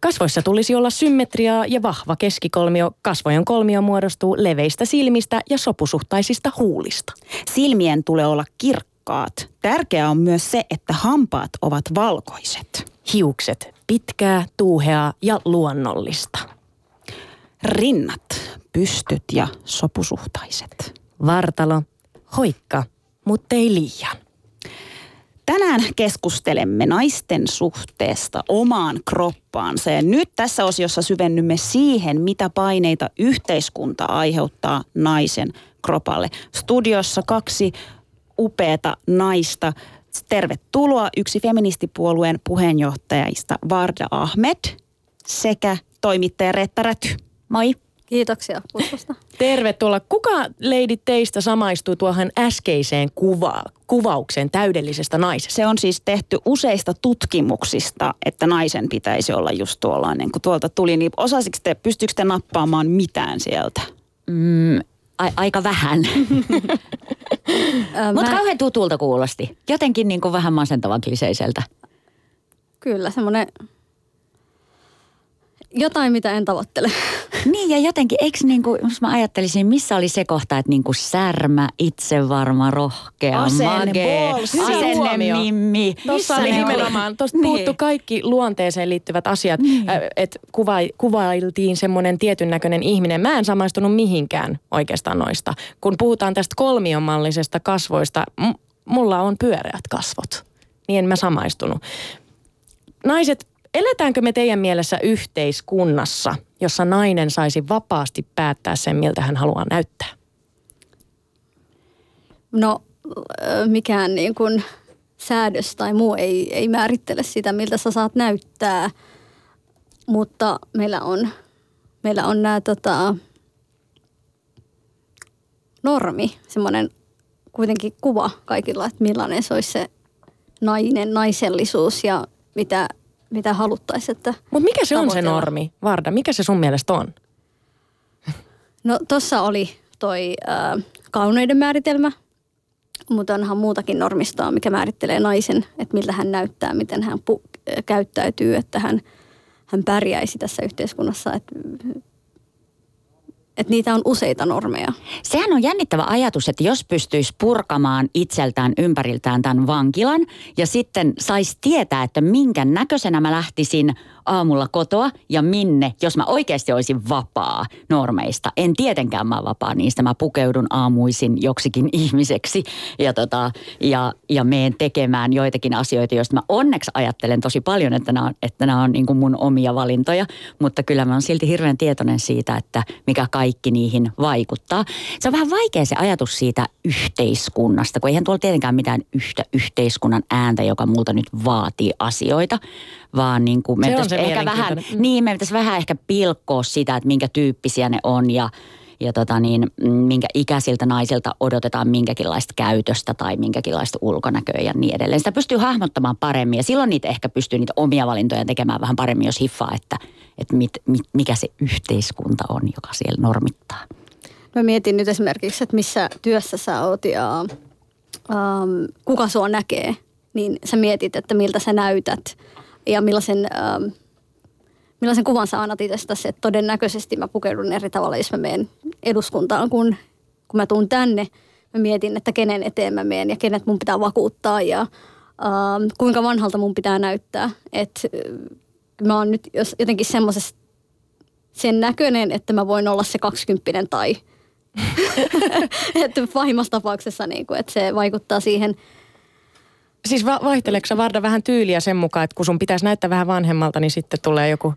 Kasvoissa tulisi olla symmetriaa ja vahva keskikolmio. Kasvojen kolmio muodostuu leveistä silmistä ja sopusuhtaisista huulista. Silmien tulee olla kirkkaat kirkkaat. Tärkeää on myös se, että hampaat ovat valkoiset. Hiukset pitkää, tuuheaa ja luonnollista. Rinnat, pystyt ja sopusuhtaiset. Vartalo, hoikka, mutta ei liian. Tänään keskustelemme naisten suhteesta omaan kroppaansa ja nyt tässä osiossa syvennymme siihen, mitä paineita yhteiskunta aiheuttaa naisen kropalle. Studiossa kaksi upeata naista. Tervetuloa yksi feministipuolueen puheenjohtajista Varda Ahmed sekä toimittaja Reetta Räty. Moi. Kiitoksia kutsusta. Tervetuloa. Kuka leidi teistä samaistuu tuohon äskeiseen kuva, kuvaukseen täydellisestä naisesta? Se on siis tehty useista tutkimuksista, että naisen pitäisi olla just tuollainen. Kun tuolta tuli, niin osasiko te, pystyykö te nappaamaan mitään sieltä? Mm, a- aika vähän. Mutta kauhean tutulta kuulosti. Jotenkin niin kuin vähän masentavan kliseiseltä. Kyllä, semmoinen jotain, mitä en tavoittele. <laughs> Niin ja jotenkin, eikö niin kuin, jos mä ajattelisin, missä oli se kohta, että niin kuin särmä, itsevarma, rohkea, Asenne, mage, asenne, mimmi. Tuossa oli Niin kuin- nimenomaan, tuosta Niin. puuttu kaikki luonteeseen liittyvät asiat, niin. että kuva, kuvailtiin semmoinen tietyn näköinen ihminen. Mä en samaistunut mihinkään oikeastaan noista. Kun puhutaan tästä kolmionmallisesta kasvoista, m- mulla on pyöreät kasvot, niin en mä samaistunut. Naiset, eletäänkö me teidän mielessä yhteiskunnassa, jossa nainen saisi vapaasti päättää sen, miltä hän haluaa näyttää? No mikään niin kuin säädös tai muu ei, ei määrittele sitä, miltä sä saat näyttää. Mutta meillä on, meillä on nämä tota, normi, semmoinen kuitenkin kuva kaikilla, että millainen se olisi se nainen, naisellisuus ja mitä, mitä haluttaisiin, että Mutta mikä se on se normi, Varda? Mikä se sun mielestä on? No tossa oli toi äh, kauneuden määritelmä, mutta onhan muutakin normistoa, mikä määrittelee naisen, että miltä hän näyttää, miten hän pu- käyttäytyy, että hän, hän pärjäisi tässä yhteiskunnassa. Että et niitä on useita normeja. Sehän on jännittävä ajatus, että jos pystyisi purkamaan itseltään ympäriltään tämän vankilan ja sitten saisi tietää, että minkä näköisenä mä lähtisin aamulla kotoa ja minne, jos mä oikeasti olisin vapaa normeista. En tietenkään mä vapaa niistä, mä pukeudun aamuisin joksikin <laughs> ihmiseksi ja, tota, ja, ja meen tekemään joitakin asioita, joista mä onneksi ajattelen tosi paljon, että nämä on, että nämä on niin kuin mun omia valintoja, mutta kyllä mä oon silti hirveän tietoinen siitä, että mikä kaikki niihin vaikuttaa. Se on vähän vaikea se ajatus siitä yhteiskunnasta, kun eihän tuolla tietenkään mitään yhtä yhteiskunnan ääntä, joka multa nyt vaatii asioita, vaan niin kuin me Se on pitäisi se ehkä vähän. Mm. niin me pitäisi vähän ehkä pilkkoa sitä, että minkä tyyppisiä ne on ja ja tota niin, mm, minkä ikäisiltä naisilta odotetaan minkäkinlaista käytöstä tai minkäkinlaista ulkonäköä ja niin edelleen. Sitä pystyy hahmottamaan paremmin ja silloin niitä ehkä pystyy niitä omia valintoja tekemään vähän paremmin, jos hiffaa, että, että mit, mit, mikä se yhteiskunta on, joka siellä normittaa. Mä mietin nyt esimerkiksi, että missä työssä sä oot ja ähm, kuka sua näkee, niin sä mietit, että miltä sä näytät ja millaisen, ähm, millaisen kuvan sä annat itsestäsi. Että todennäköisesti mä pukeudun eri tavalla, jos mä menen eduskuntaan, kun, kun mä tuun tänne. Mä mietin, että kenen eteen mä menen ja kenet mun pitää vakuuttaa ja ähm, kuinka vanhalta mun pitää näyttää. Että äh, mä oon nyt jos jotenkin semmoisessa sen näköinen, että mä voin olla se kaksikymppinen tai <laughs> <laughs> että pahimmassa tapauksessa niin kuin, että se vaikuttaa siihen. Siis va- vaihteleeko Varda vähän tyyliä sen mukaan, että kun sun pitäisi näyttää vähän vanhemmalta, niin sitten tulee joku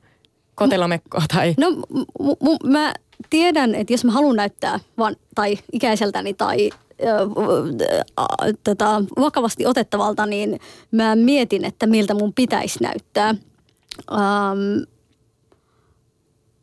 kotelomekko tai... No m- m- mä tiedän, että jos mä haluan näyttää van- tai ikäiseltäni tai tota, vakavasti otettavalta, niin mä mietin, että miltä mun pitäisi näyttää. Um,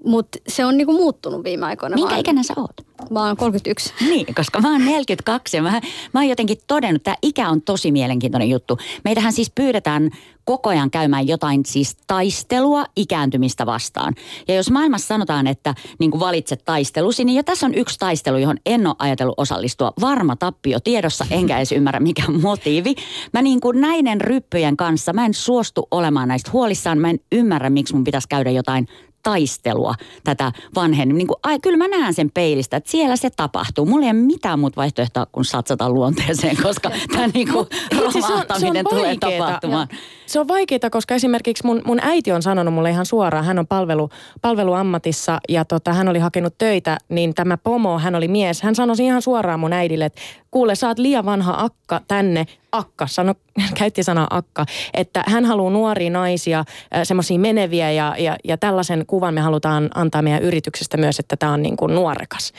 Mutta se on niinku muuttunut viime aikoina. Minkä Mä- ikäinen sä oot? Mä oon 31. Niin, koska mä oon 42 ja mä, mä oon jotenkin todennut, että ikä on tosi mielenkiintoinen juttu. Meitähän siis pyydetään koko ajan käymään jotain siis taistelua ikääntymistä vastaan. Ja jos maailmassa sanotaan, että niin kuin valitset taistelusi, niin jo tässä on yksi taistelu, johon en ole ajatellut osallistua. Varma tappio tiedossa, enkä edes ymmärrä mikä motiivi. Mä niin kuin näiden ryppyjen kanssa, mä en suostu olemaan näistä huolissaan. Mä en ymmärrä, miksi mun pitäisi käydä jotain taistelua tätä vanhen. Niin kuin, ai, kyllä mä näen sen peilistä, että siellä se tapahtuu. Mulla ei ole mitään muuta vaihtoehtoa kuin satsata luonteeseen, <laughs> koska tämä niin kuin Itse se on- romahtaminen se on tulee tapahtumaan. Se on vaikeaa, koska esimerkiksi mun, mun äiti on sanonut mulle ihan suoraan, hän on palvelu, palveluammatissa ja tota, hän oli hakenut töitä, niin tämä pomo, hän oli mies, hän sanoi ihan suoraan mun äidille, että kuule sä oot liian vanha akka tänne, akka, sano, <laughs> käytti sanaa akka, että hän haluaa nuoria naisia, semmoisia meneviä ja, ja, ja tällaisen kuvan me halutaan antaa meidän yrityksestä myös, että tämä on niin kuin nuorekas.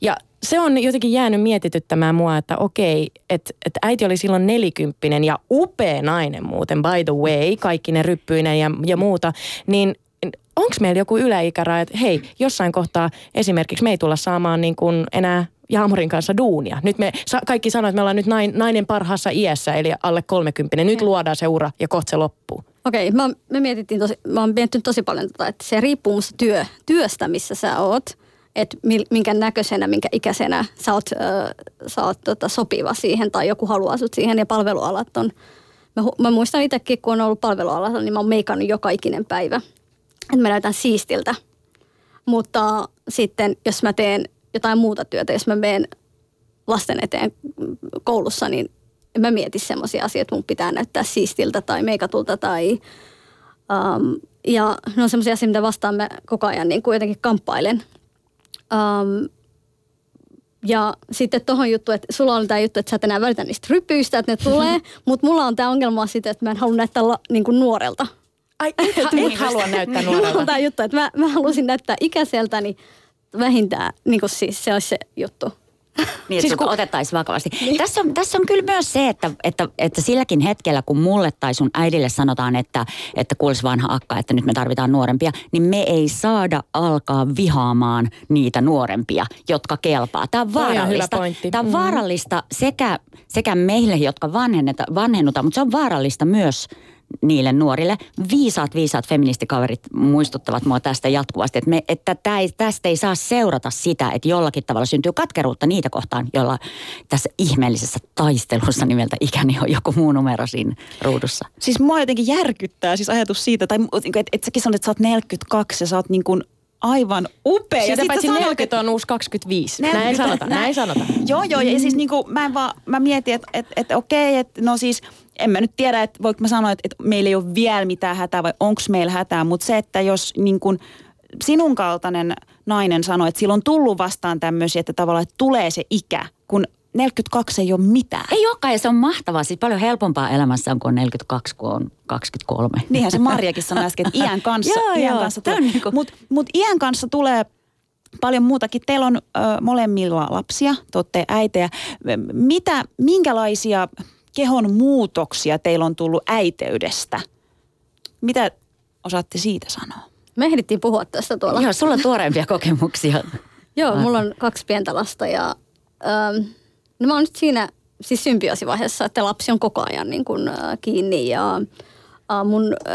Ja se on jotenkin jäänyt mietityttämään mua, että okei, että, että äiti oli silloin nelikymppinen ja upea nainen muuten, by the way, kaikki ne ryppyinen ja, ja muuta, niin onko meillä joku yläikäraja, että hei, jossain kohtaa esimerkiksi me ei tulla saamaan niin kuin enää Jaamorin kanssa duunia. Nyt me sa- kaikki sanoo, että me ollaan nyt nain, nainen parhaassa iässä, eli alle 30. Nyt luodaan se ura ja kohta se loppuu. Okei, mä, me mietittiin tosi, mä oon miettinyt tosi paljon tota, että se riippuu musta työ, työstä, missä sä oot. Että minkä näköisenä, minkä ikäisenä sä oot, ö, sä oot tota, sopiva siihen tai joku haluaa sut siihen ja palvelualat on. Mä, mä muistan itsekin, kun on ollut palvelualalla, niin mä oon meikannut joka ikinen päivä. että mä näytän siistiltä. Mutta sitten jos mä teen jotain muuta työtä, jos mä menen lasten eteen koulussa, niin en mä mieti semmoisia asioita, että mun pitää näyttää siistiltä tai meikatulta tai... Um, ja ne on semmoisia asioita, mitä vastaan mä koko ajan niin kuitenkin kamppailen. Um, ja sitten tuohon juttu, että sulla on tämä juttu, että sä et enää välitä niistä rypyistä, että ne tulee, <laughs> mutta mulla on tämä ongelma siitä, että mä en halua näyttää la, niin kuin nuorelta. Ai, et, <laughs> et halua näyttää nuorelta. <laughs> Mulla on tämä juttu, että mä, mä halusin näyttää ikäiseltäni vähintään, niin kuin siis se olisi se juttu. Niin, siis kun otettaisiin vakavasti. Niin. Tässä, on, tässä on kyllä myös se, että, että, että silläkin hetkellä, kun mulle tai sun äidille sanotaan, että, että kuulis vanha akka, että nyt me tarvitaan nuorempia, niin me ei saada alkaa vihaamaan niitä nuorempia, jotka kelpaa. Tämä on vaarallista. On Tämä on mm. vaarallista sekä, sekä meille, jotka vanhennutaan, mutta se on vaarallista myös niille nuorille. Viisaat, viisaat feministikaverit muistuttavat mua tästä jatkuvasti, että, me, että tää ei, tästä ei saa seurata sitä, että jollakin tavalla syntyy katkeruutta niitä kohtaan, jolla tässä ihmeellisessä taistelussa nimeltä ikäni on joku muu numero siinä ruudussa. Siis mua jotenkin järkyttää siis ajatus siitä, tai että et säkin sanot, että sä oot 42 ja sä oot niin kuin aivan upea. Sitä ja paitsi 40 on uusi 25. 40, näin sanota, näin, näin sanota. Joo, joo, ja siis niin kuin, mä, en vaan, mä mietin, että et, et, okei, että no siis en mä nyt tiedä, että voiko mä sanoa, että, että meillä ei ole vielä mitään hätää vai onko meillä hätää, mutta se, että jos niin kuin sinun kaltainen nainen sanoo, että sillä on tullut vastaan tämmöisiä, että tavallaan että tulee se ikä, kun 42 ei ole mitään. Ei olekaan ja se on mahtavaa. Siis paljon helpompaa elämässä on, kun on 42, kun on 23. Niinhän se Marjakin sanoi äsken, että iän kanssa, <laughs> joo, iän joo, kanssa tulee. Niin kuin... Mutta mut iän kanssa tulee paljon muutakin. Teillä on ö, molemmilla lapsia, te olette äitejä. Mitä, minkälaisia kehon muutoksia teillä on tullut äiteydestä? Mitä osaatte siitä sanoa? Me ehdittiin puhua tästä tuolla. Joo, sulla on tuoreempia kokemuksia. <laughs> Joo, mulla on kaksi pientä lasta ja ähm, no mä oon nyt siinä siis symbiosivaiheessa, että lapsi on koko ajan niin kuin, äh, kiinni ja äh, mun äh,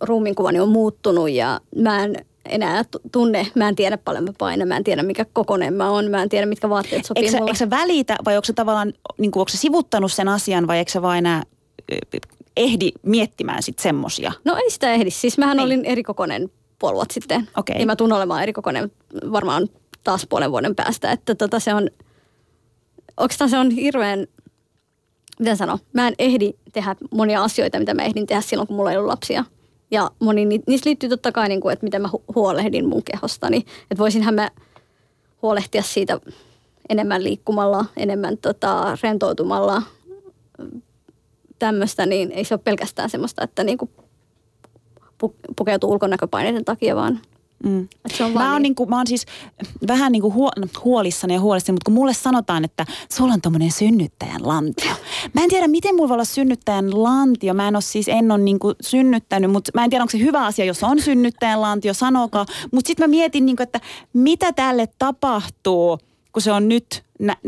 ruumiinkuvani on muuttunut ja mä en enää tunne, mä en tiedä paljon mä painan, mä en tiedä mikä kokonen mä oon, mä en tiedä mitkä vaatteet sopii eikö, mulle. Eikö sä välitä vai onko se tavallaan, niin kuin, onko se sivuttanut sen asian vai eikö sä vaan enää ehdi miettimään sitten semmosia? No ei sitä ehdi, siis mähän ei. olin erikokonen puoli vuotta sitten. Okay. Ja mä tunnen olemaan erikokonen varmaan taas puolen vuoden päästä, että tota se on, oikeastaan se on hirveän, miten sano, mä en ehdi tehdä monia asioita, mitä mä ehdin tehdä silloin, kun mulla ei ollut lapsia. Ja moni, niistä liittyy totta kai, niin kuin, että miten mä huolehdin mun kehostani. Että voisinhan mä huolehtia siitä enemmän liikkumalla, enemmän tota, rentoutumalla, tämmöistä, niin ei se ole pelkästään semmoista, että niin kuin pukeutuu ulkonäköpaineiden takia, vaan Mm. Mä, oon niin. niinku, mä oon siis vähän niinku huo, huolissani ja huolissani, mutta kun mulle sanotaan, että sulla on tommonen synnyttäjän lantio. Mä en tiedä, miten mulla voi olla synnyttäjän lantio. Mä en ole siis, en ole niinku synnyttänyt, mutta mä en tiedä, onko se hyvä asia, jos on synnyttäjän lantio, sanokaa. Mutta sitten mä mietin, niinku, että mitä tälle tapahtuu, kun se on nyt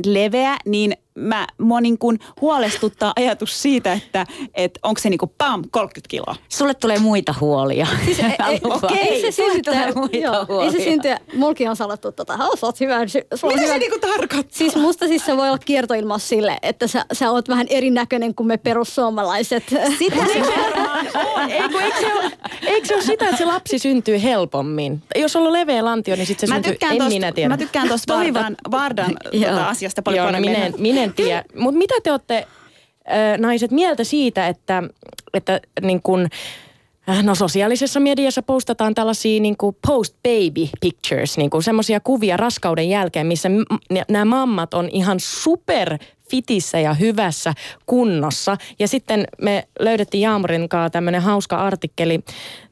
leveä, niin mä, mua niin kuin huolestuttaa ajatus siitä, että et onko se niin kuin pam, 30 kiloa. Sulle tulee muita huolia. Siis, <laughs> ei, okei, ei se syntyä, muita joo, huolia. ei se syntyä, mulki on sanottu tota, sä oot hyvä. Sulla Mitä hyvä. se niinku tarkoittaa? Siis musta siis se voi olla kiertoilmaus sille, että sä, sä oot vähän erinäköinen kuin me perussuomalaiset. Sitä se <laughs> varmaan on. Eikö, eikö, se ole, eikö se ole sitä, että se lapsi syntyy helpommin? Jos on ollut leveä lantio, niin sitten se mä syntyy, en tosta, minä tiedä. Mä tykkään tuosta Vardan, Vardan <laughs> tuota asiasta paljon Joo, no minä, minä en tiedä. Mutta mitä te olette naiset mieltä siitä, että, että niin kun, äh, No sosiaalisessa mediassa postataan tällaisia niin kuin post-baby pictures, niin kuin semmoisia kuvia raskauden jälkeen, missä m- nämä mammat on ihan super fitissä ja hyvässä kunnossa. Ja sitten me löydettiin Jaamurin kanssa tämmöinen hauska artikkeli,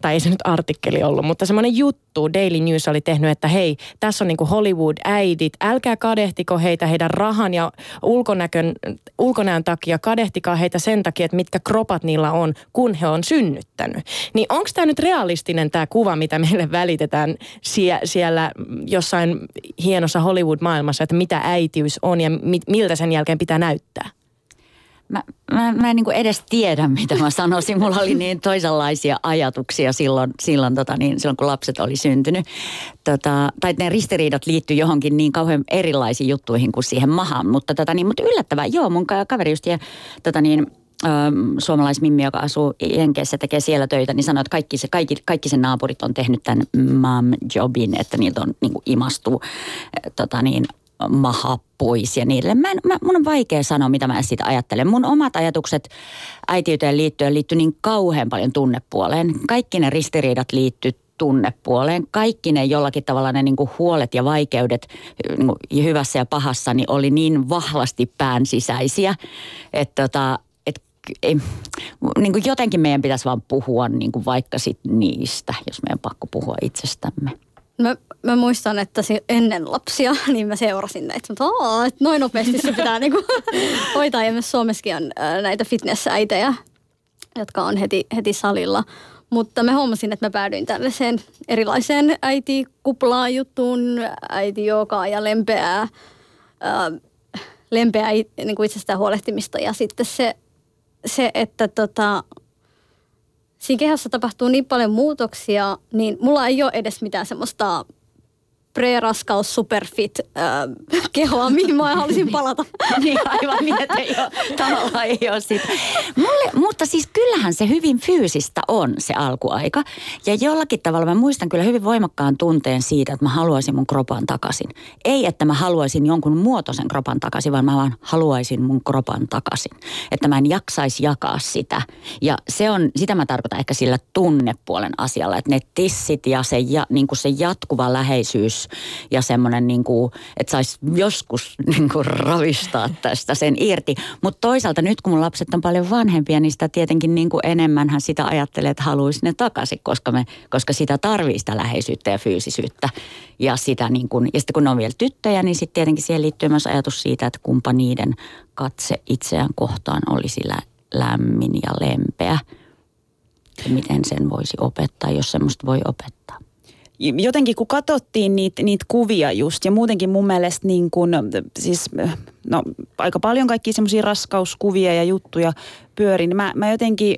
tai ei se nyt artikkeli ollut, mutta semmoinen juttu Daily News oli tehnyt, että hei, tässä on niinku Hollywood-äidit, älkää kadehtiko heitä heidän rahan ja ulkonäkön, ulkonäön takia, kadehtikaa heitä sen takia, että mitkä kropat niillä on, kun he on synnyttänyt. Niin onko tämä nyt realistinen tämä kuva, mitä meille välitetään sie- siellä jossain hienossa Hollywood-maailmassa, että mitä äitiys on ja mi- miltä sen jälkeen pitää näyttää? Mä, mä, mä en niin edes tiedä, <laughs> mitä mä sanoisin. Mulla oli niin toisenlaisia ajatuksia silloin, silloin, tota niin, silloin kun lapset oli syntynyt. Tota, tai ne ristiriidat liittyi johonkin niin kauhean erilaisiin juttuihin kuin siihen mahaan. Mutta, tota niin, mutta yllättävää, joo, mun kaveri just ja, tota niin, suomalaismimmi, joka asuu Jenkeissä, tekee siellä töitä, niin sanoi, että kaikki, se, kaikki, kaikki sen naapurit on tehnyt tämän mom-jobin, että niiltä on niin kuin imastuu tota niin, maha pois ja niille. Mä, en, mä, mun on vaikea sanoa, mitä mä siitä ajattelen. Mun omat ajatukset äitiyteen liittyen liittyy niin kauhean paljon tunnepuoleen. Kaikki ne ristiriidat liittyy tunnepuoleen. Kaikki ne jollakin tavalla ne niin huolet ja vaikeudet niin hyvässä ja pahassa niin oli niin vahvasti pään sisäisiä, että tota, et, ei, niin kuin jotenkin meidän pitäisi vaan puhua niin kuin vaikka sit niistä, jos meidän pakko puhua itsestämme. Mä, mä muistan, että ennen lapsia, <laughs> niin mä seurasin näitä. Mutta, että noin nopeasti se pitää niinku <laughs> hoitaa. Ja myös Suomessakin on näitä fitnessäitejä, jotka on heti, heti salilla. Mutta mä huomasin, että mä päädyin tällaiseen erilaiseen äitikuplaan juttuun, äiti ja lempeää, ää, lempeää niin kuin itsestään huolehtimista. Ja sitten se, se että tota, siinä kehossa tapahtuu niin paljon muutoksia, niin mulla ei ole edes mitään semmoista pre-raskaus superfit äh, kehoa, mihin mä haluaisin palata. <laughs> niin aivan niin, että ei ole, tavallaan ei ole sitä. Mulle, mutta siis kyllähän se hyvin fyysistä on se alkuaika. Ja jollakin tavalla mä muistan kyllä hyvin voimakkaan tunteen siitä, että mä haluaisin mun kropan takaisin. Ei, että mä haluaisin jonkun muotoisen kropan takaisin, vaan mä vaan haluaisin mun kropan takaisin. Että mä en jaksaisi jakaa sitä. Ja se on, sitä mä tarkoitan ehkä sillä tunnepuolen asialla, että ne tissit ja se, ja, niin kuin se jatkuva läheisyys ja semmoinen, niin että saisi joskus <laughs> niin kuin ravistaa tästä sen irti. Mutta toisaalta nyt kun mun lapset on paljon vanhempia, niin sitä tietenkin niin kuin enemmän sitä ajattelee, että haluaisi ne takaisin, koska, me, koska sitä tarvii sitä läheisyyttä ja fyysisyyttä. Ja, sitä niin kuin, ja sitten kun ne on vielä tyttöjä, niin sitten tietenkin siihen liittyy myös ajatus siitä, että kumpa niiden katse itseään kohtaan olisi lä- lämmin ja lempeä. Ja miten sen voisi opettaa, jos semmoista voi opettaa jotenkin kun katsottiin niitä, niitä kuvia just ja muutenkin mun mielestä niin kun, siis no, aika paljon kaikki semmoisia raskauskuvia ja juttuja pyörin. Niin mä, mä jotenkin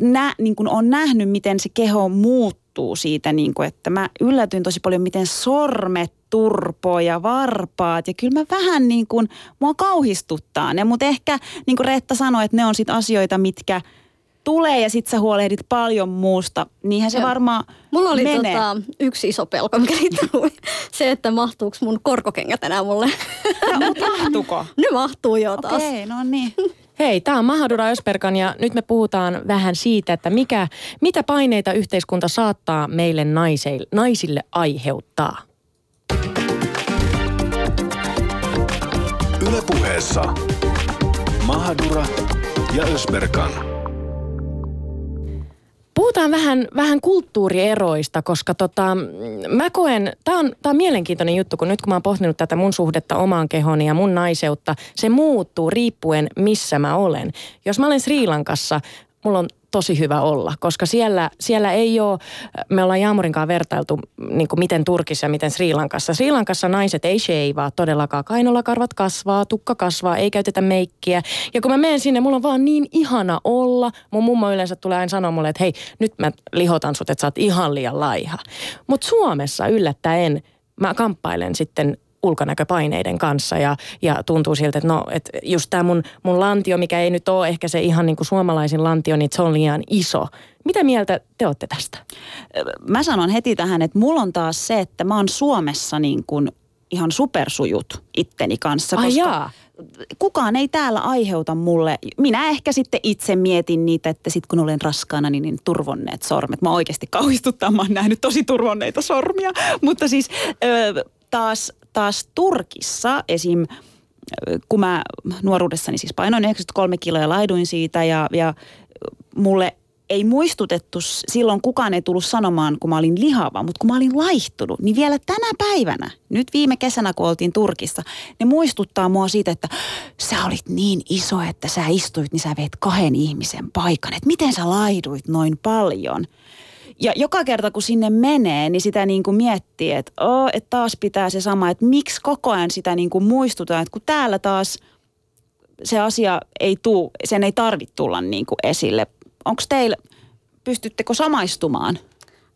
nä, niin kun on nähnyt, miten se keho muuttuu siitä, niin kun, että mä yllätyin tosi paljon, miten sormet turpo ja varpaat. Ja kyllä mä vähän niin kuin, mua kauhistuttaa ne, mutta ehkä niin kuin Reetta sanoi, että ne on sit asioita, mitkä – tulee ja sit sä huolehdit paljon muusta, niinhän se ja. varmaan Mulla oli menee. Tota, yksi iso pelko, mikä liittyy se, että mahtuuko mun korkokengät enää mulle. <laughs> No, mahtuuko? <laughs> ne mahtuu jo taas. Okei, okay, no niin. <laughs> Hei, tämä on Mahadura Ösperkan ja nyt me puhutaan vähän siitä, että mikä, mitä paineita yhteiskunta saattaa meille naisille, naisille aiheuttaa. Ylepuheessa Mahadura ja Ösberkan. Puhutaan vähän, vähän kulttuurieroista, koska tota, mä koen, tämä on, on mielenkiintoinen juttu, kun nyt kun mä oon pohtinut tätä mun suhdetta omaan kehoni ja mun naiseutta, se muuttuu riippuen missä mä olen. Jos mä olen Sri Lankassa, mulla on tosi hyvä olla, koska siellä, siellä ei ole, me ollaan Jaamurinkaan vertailtu, niin kuin miten Turkissa ja miten Sri Lankassa. Sri Lankassa naiset ei sheivaa todellakaan, kainolakarvat kasvaa, tukka kasvaa, ei käytetä meikkiä. Ja kun mä menen sinne, mulla on vaan niin ihana olla. Mun mummo yleensä tulee aina sanoa mulle, että hei, nyt mä lihotan sut, että sä oot ihan liian laiha. Mutta Suomessa yllättäen mä kamppailen sitten ulkonäköpaineiden kanssa ja, ja tuntuu siltä, että no, että just tämä mun, mun lantio, mikä ei nyt ole ehkä se ihan niin kuin suomalaisin lantio, niin se on liian iso. Mitä mieltä te olette tästä? Mä sanon heti tähän, että mulla on taas se, että mä oon Suomessa niin kuin ihan supersujut itteni kanssa. Ai jaa kukaan ei täällä aiheuta mulle, minä ehkä sitten itse mietin niitä, että sitten kun olen raskaana, niin, niin turvonneet sormet. Mä oikeasti kauhistuttaa, mä oon nähnyt tosi turvonneita sormia. Mutta siis ö, taas taas Turkissa esim kun mä nuoruudessani siis painoin 93 kiloa ja laiduin siitä ja, ja mulle ei muistutettu, silloin kukaan ei tullut sanomaan, kun mä olin lihava, mutta kun mä olin laihtunut, niin vielä tänä päivänä, nyt viime kesänä kun oltiin Turkissa, ne muistuttaa mua siitä, että sä olit niin iso, että sä istuit, niin sä veit kahden ihmisen paikan. Että miten sä laiduit noin paljon? Ja joka kerta kun sinne menee, niin sitä niin kuin miettii, että, oh, että taas pitää se sama, että miksi koko ajan sitä niin kuin muistutaan, että kun täällä taas se asia ei tuu, sen ei tarvitse tulla niin kuin esille. Onko teillä, pystyttekö samaistumaan?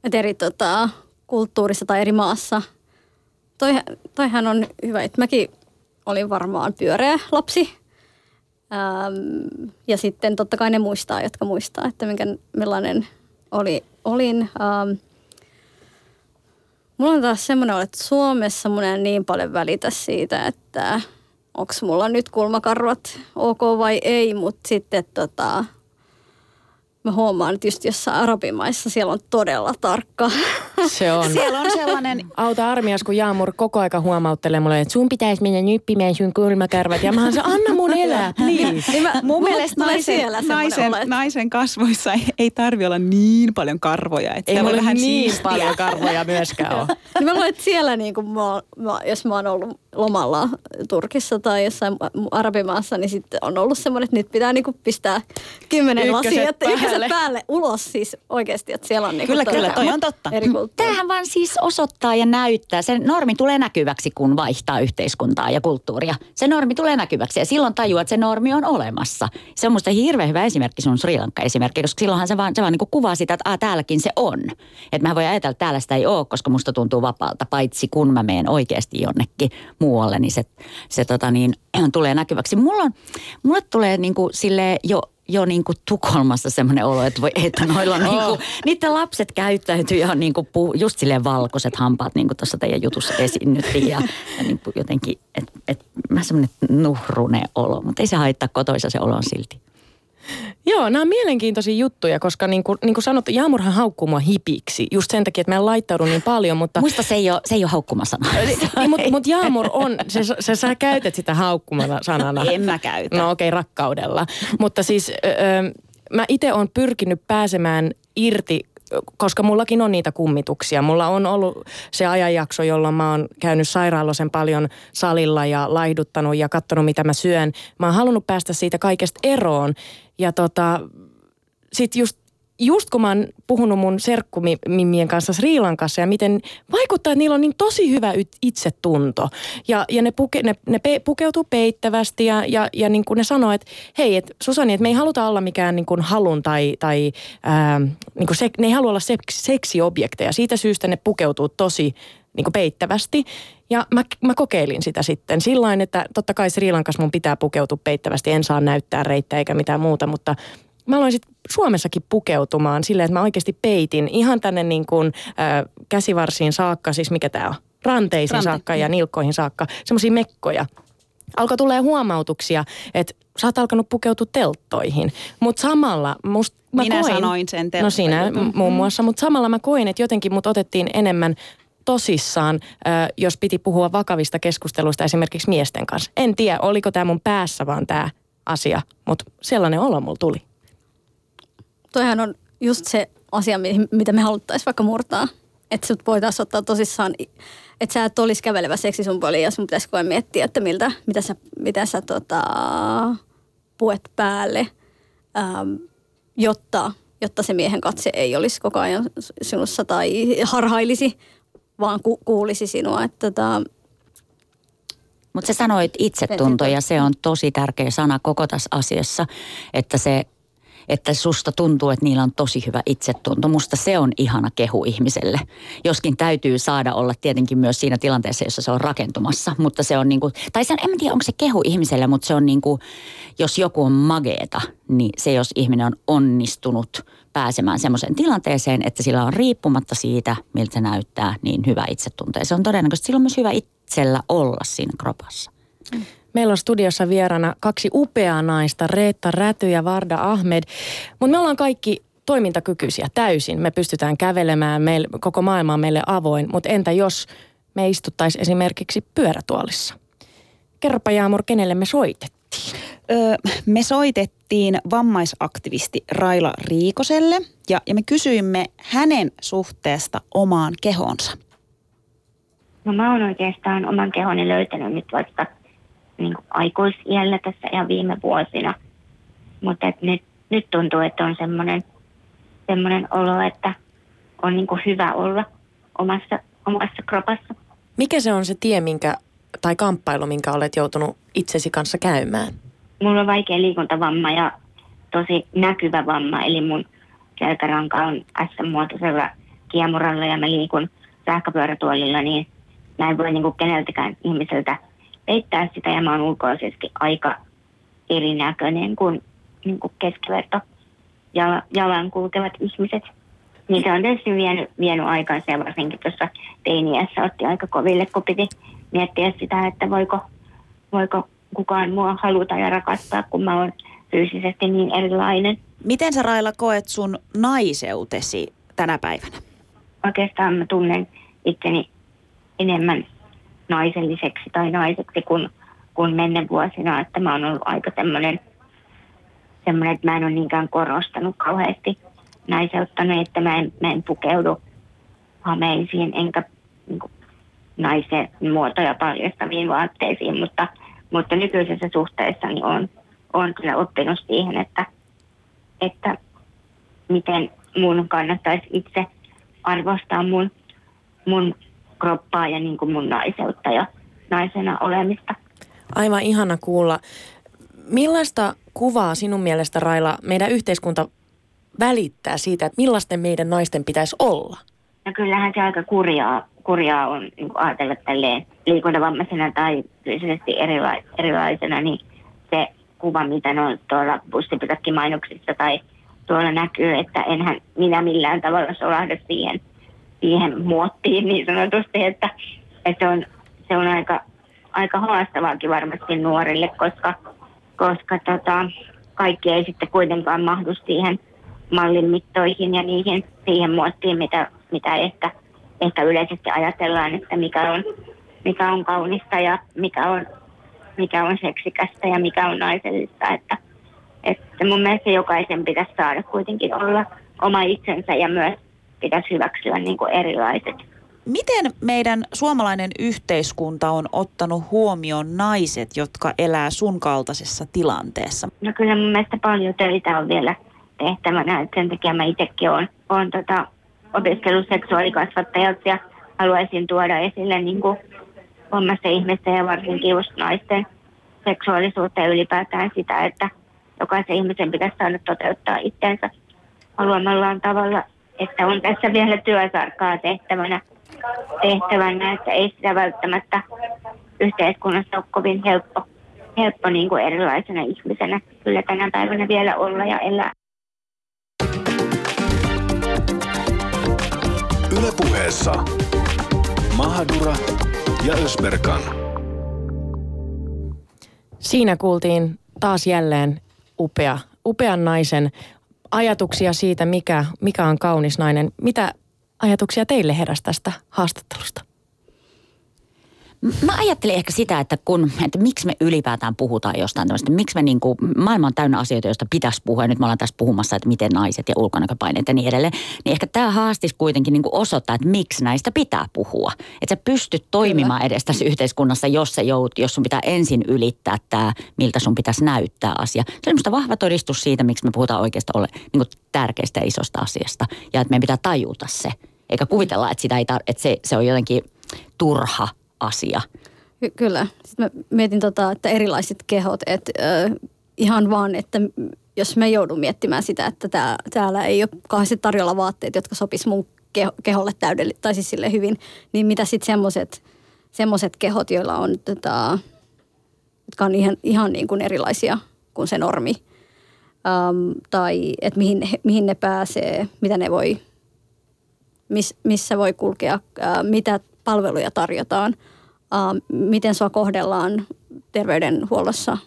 Et eri tota, kulttuurissa tai eri maassa. Toi, toihan on hyvä, että mäkin olin varmaan pyöreä lapsi. Ähm, ja sitten totta kai ne muistaa, jotka muistaa, että minkä, millainen oli, olin. Ähm, mulla on taas semmoinen että Suomessa mun ei niin paljon välitä siitä, että onko mulla nyt kulmakarvat ok vai ei, mutta sitten tota, mä huomaan, että just jossain arabimaissa siellä on todella tarkka. <laughs> Se on. siellä on sellainen... Auta armias, kun Jaamur koko aika huomauttelee mulle, että sun pitäisi mennä nyppimään sun kulmakarvat. Ja mä oon se, anna mun elää, <laughs> please. niin mä, mun mielestä naisen, naisen, naisen kasvoissa ei, ei tarvi olla niin paljon karvoja. Että ei mulla vähän niin siistiä. paljon karvoja myöskään ole. <laughs> niin mä luulen, että siellä niin kuin mä, mä, jos mä oon ollut lomalla Turkissa tai jossain arabimaassa, niin sitten on ollut semmoinen, että nyt pitää niin pistää kymmenen lasia, että päälle. päälle ulos siis oikeasti, että siellä on niin Kyllä, kyllä, toi on totta. Eri Tämähän vaan siis osoittaa ja näyttää. Se normi tulee näkyväksi, kun vaihtaa yhteiskuntaa ja kulttuuria. Se normi tulee näkyväksi ja silloin tajuaa, että se normi on olemassa. Se on musta hirveän hyvä esimerkki sun Sri Lanka-esimerkki, koska silloinhan se vaan, se vaan niin kuin kuvaa sitä, että Aa, täälläkin se on. Että mä voin ajatella, että täällä sitä ei ole, koska musta tuntuu vapaalta, paitsi kun mä menen oikeasti jonnekin muualle, niin se, se tota niin, <clears throat> tulee näkyväksi. Mulla on, mulle tulee niin kuin sille jo jo niin kuin Tukholmassa semmoinen olo, että, voi, että noilla on niin kuin, <laughs> niiden lapset käyttäytyy ihan niin kuin puu, just silleen valkoiset hampaat, niin kuin tuossa teidän jutussa esiinnyttiin. Ja, ja niin kuin jotenkin, että et, mä semmoinen nuhrune olo, mutta ei se haittaa kotoisa se olo on silti. Joo, nämä on mielenkiintoisia juttuja, koska niin kuin, niin kuin sanottu, Jaamurhan haukkuu mua hipiksi. Just sen takia, että mä en laittaudu niin paljon, mutta... Muista se ei ole, se ei ole haukkumasana. niin, mutta mut Jaamur on, se, se, sä käytät sitä haukkumasanana. En mä käytä. No okei, okay, rakkaudella. Mutta siis ö, mä itse olen pyrkinyt pääsemään irti koska mullakin on niitä kummituksia. Mulla on ollut se ajanjakso, jolloin mä oon käynyt sairaalosen paljon salilla ja laihduttanut ja katsonut, mitä mä syön. Mä oon halunnut päästä siitä kaikesta eroon. Ja tota, sit just just kun mä oon puhunut mun serkkumimmien kanssa Sri Lankassa ja miten vaikuttaa, että niillä on niin tosi hyvä itsetunto. Ja, ja ne, puke, ne, ne pe, pukeutuu peittävästi ja, ja, ja niin kuin ne sanoo, että hei, et Susani, että me ei haluta olla mikään niin kuin halun tai, tai ää, niin kuin se, ne ei halua olla seksi, seksiobjekteja. Siitä syystä ne pukeutuu tosi niin kuin peittävästi. Ja mä, mä kokeilin sitä sitten sillä että totta kai Sri Lankassa mun pitää pukeutua peittävästi. En saa näyttää reittä eikä mitään muuta, mutta mä aloin sitten Suomessakin pukeutumaan silleen, että mä oikeasti peitin ihan tänne niin kuin, äh, käsivarsiin saakka, siis mikä tämä on, ranteisiin Rante. saakka ja nilkkoihin saakka, semmoisia mekkoja. Alkoi tulee huomautuksia, että sä oot alkanut pukeutua telttoihin. Mutta samalla must, mä Minä koin, sanoin sen No sinä muun muassa, mutta samalla mä koin, että jotenkin mut otettiin enemmän tosissaan, jos piti puhua vakavista keskusteluista esimerkiksi miesten kanssa. En tiedä, oliko tämä mun päässä vaan tämä asia, mutta sellainen olo mulla tuli toihan on just se asia, mitä me haluttaisiin vaikka murtaa. Että sut voitaisiin ottaa tosissaan, että sä et olisi kävelevä seksisumpoli ja sun pitäisi koe miettiä, että miltä, mitä sä, mitä sä tota, puet päälle, ähm, jotta, jotta se miehen katse ei olisi koko ajan sinussa tai harhailisi, vaan ku, kuulisi sinua. Että tota, mutta sä sanoit itsetunto ja se on tosi tärkeä sana koko tässä asiassa, että se että susta tuntuu, että niillä on tosi hyvä itsetunto. Musta se on ihana kehu ihmiselle. Joskin täytyy saada olla tietenkin myös siinä tilanteessa, jossa se on rakentumassa. Mutta se on niin kuin, tai sen, en tiedä onko se kehu ihmiselle, mutta se on niin kuin, jos joku on mageeta, niin se jos ihminen on onnistunut pääsemään semmoiseen tilanteeseen, että sillä on riippumatta siitä, miltä se näyttää, niin hyvä itsetunto. Ja se on todennäköisesti silloin myös hyvä itsellä olla siinä kropassa. Mm. Meillä on studiossa vieraana kaksi upeaa naista, Reetta Räty ja Varda Ahmed. Mutta me ollaan kaikki toimintakykyisiä täysin. Me pystytään kävelemään, meille, koko maailma on meille avoin. Mutta entä jos me istuttaisiin esimerkiksi pyörätuolissa? Kerropa Jaamur, kenelle me soitettiin? Öö, me soitettiin vammaisaktivisti Raila Riikoselle ja, ja me kysyimme hänen suhteesta omaan kehonsa. No mä oon oikeastaan oman kehoni löytänyt nyt vasta niin kuin aikuisiällä tässä ihan viime vuosina. Mutta nyt, nyt tuntuu, että on semmoinen, semmoinen olo, että on niin kuin hyvä olla omassa, omassa kropassa. Mikä se on se tie, minkä, tai kamppailu, minkä olet joutunut itsesi kanssa käymään? Mulla on vaikea liikuntavamma ja tosi näkyvä vamma, eli mun selkäranka on S-muotoisella kiemuralla ja mä liikun sähköpyörätuolilla, niin mä en voi niin kuin keneltäkään ihmiseltä peittää sitä ja mä oon ulkoisesti aika erinäköinen kuin, niin kuin keskiverto jalan kulkevat ihmiset. Niin se on tietysti vienyt, vienyt aikansa ja varsinkin tuossa teiniässä otti aika koville, kun piti miettiä sitä, että voiko, voiko kukaan mua haluta ja rakastaa, kun mä oon fyysisesti niin erilainen. Miten sä Raila koet sun naiseutesi tänä päivänä? Oikeastaan mä tunnen itseni enemmän naiselliseksi tai naiseksi kuin, kuin menneen vuosina, että mä oon ollut aika tämmöinen, semmoinen, että mä en ole niinkään korostanut kauheasti naiseutta, niin että mä en, mä en pukeudu hameisiin enkä niin kuin, naisen muotoja paljastaviin vaatteisiin, mutta, mutta nykyisessä suhteessa niin on, on kyllä oppinut siihen, että, että miten mun kannattaisi itse arvostaa mun, mun kroppaa ja niin kuin mun naiseutta ja naisena olemista. Aivan ihana kuulla. Millaista kuvaa sinun mielestä, Raila, meidän yhteiskunta välittää siitä, että millaisten meidän naisten pitäisi olla? No kyllähän se aika kurjaa, kurjaa on niin ajatella tälleen liikuntavammaisena tai fyysisesti erila- erilaisena, niin se kuva, mitä on tuolla bussipysäkkimainoksissa tai tuolla näkyy, että enhän minä millään tavalla solahda siihen, siihen muottiin niin sanotusti, että, että se on, se on aika, aika haastavaakin varmasti nuorille, koska, koska tota, kaikki ei sitten kuitenkaan mahdu siihen mallin mittoihin ja niihin, siihen muottiin, mitä, mitä ehkä, ehkä yleisesti ajatellaan, että mikä on, mikä on kaunista ja mikä on, mikä on seksikästä ja mikä on naisellista. Että, että mun mielestä jokaisen pitäisi saada kuitenkin olla oma itsensä ja myös pitäisi hyväksyä niin kuin erilaiset. Miten meidän suomalainen yhteiskunta on ottanut huomioon naiset, jotka elää sun kaltaisessa tilanteessa? No kyllä mun mielestä paljon töitä on vielä tehtävänä, että sen takia mä itsekin olen, olen tota, opiskellut seksuaalikasvattajaksi ja haluaisin tuoda esille niin kuin vammaisten ihmisten ja varsinkin just naisten seksuaalisuutta ja ylipäätään sitä, että jokaisen ihmisen pitäisi saada toteuttaa itseensä haluamallaan tavalla, että on tässä vielä työsarkaa tehtävänä, tehtävänä että ei sitä välttämättä yhteiskunnassa ole kovin helppo, helppo niin kuin erilaisena ihmisenä kyllä tänä päivänä vielä olla ja elää. Ylepuheessa Mahadura ja Ösberkan. Siinä kuultiin taas jälleen upea, upean naisen ajatuksia siitä, mikä, mikä on kaunis nainen. Mitä ajatuksia teille heräsi tästä haastattelusta? Mä ajattelin ehkä sitä, että, kun, että miksi me ylipäätään puhutaan jostain tämmöistä. Miksi me niin kuin, maailma on täynnä asioita, joista pitäisi puhua. Ja nyt me ollaan tässä puhumassa, että miten naiset ja ulkonäköpaineet ja niin edelleen. Niin ehkä tämä haastis kuitenkin niin kuin osoittaa, että miksi näistä pitää puhua. Että sä pystyt toimimaan Kyllä. edes tässä yhteiskunnassa, jos, se jout, jos sun pitää ensin ylittää tämä, miltä sun pitäisi näyttää asia. Se on vahva todistus siitä, miksi me puhutaan oikeastaan ole niin kuin tärkeästä ja isosta asiasta. Ja että meidän pitää tajuta se. Eikä kuvitella, että, sitä ei tar- että se, se on jotenkin turha – asia. Ky- kyllä. Sitten mä mietin, tota, että erilaiset kehot, että äh, ihan vaan, että jos me joudun miettimään sitä, että tää, täällä ei ole kauheasti tarjolla vaatteet, jotka sopis mun keho, keholle täydellisesti, tai siis sille hyvin, niin mitä sitten semmoiset semmoset kehot, joilla on, tota, jotka on ihan, ihan niin kuin erilaisia kuin se normi, um, tai että mihin, mihin ne pääsee, mitä ne voi, miss, missä voi kulkea, uh, mitä palveluja tarjotaan, miten sua kohdellaan terveydenhuollossa.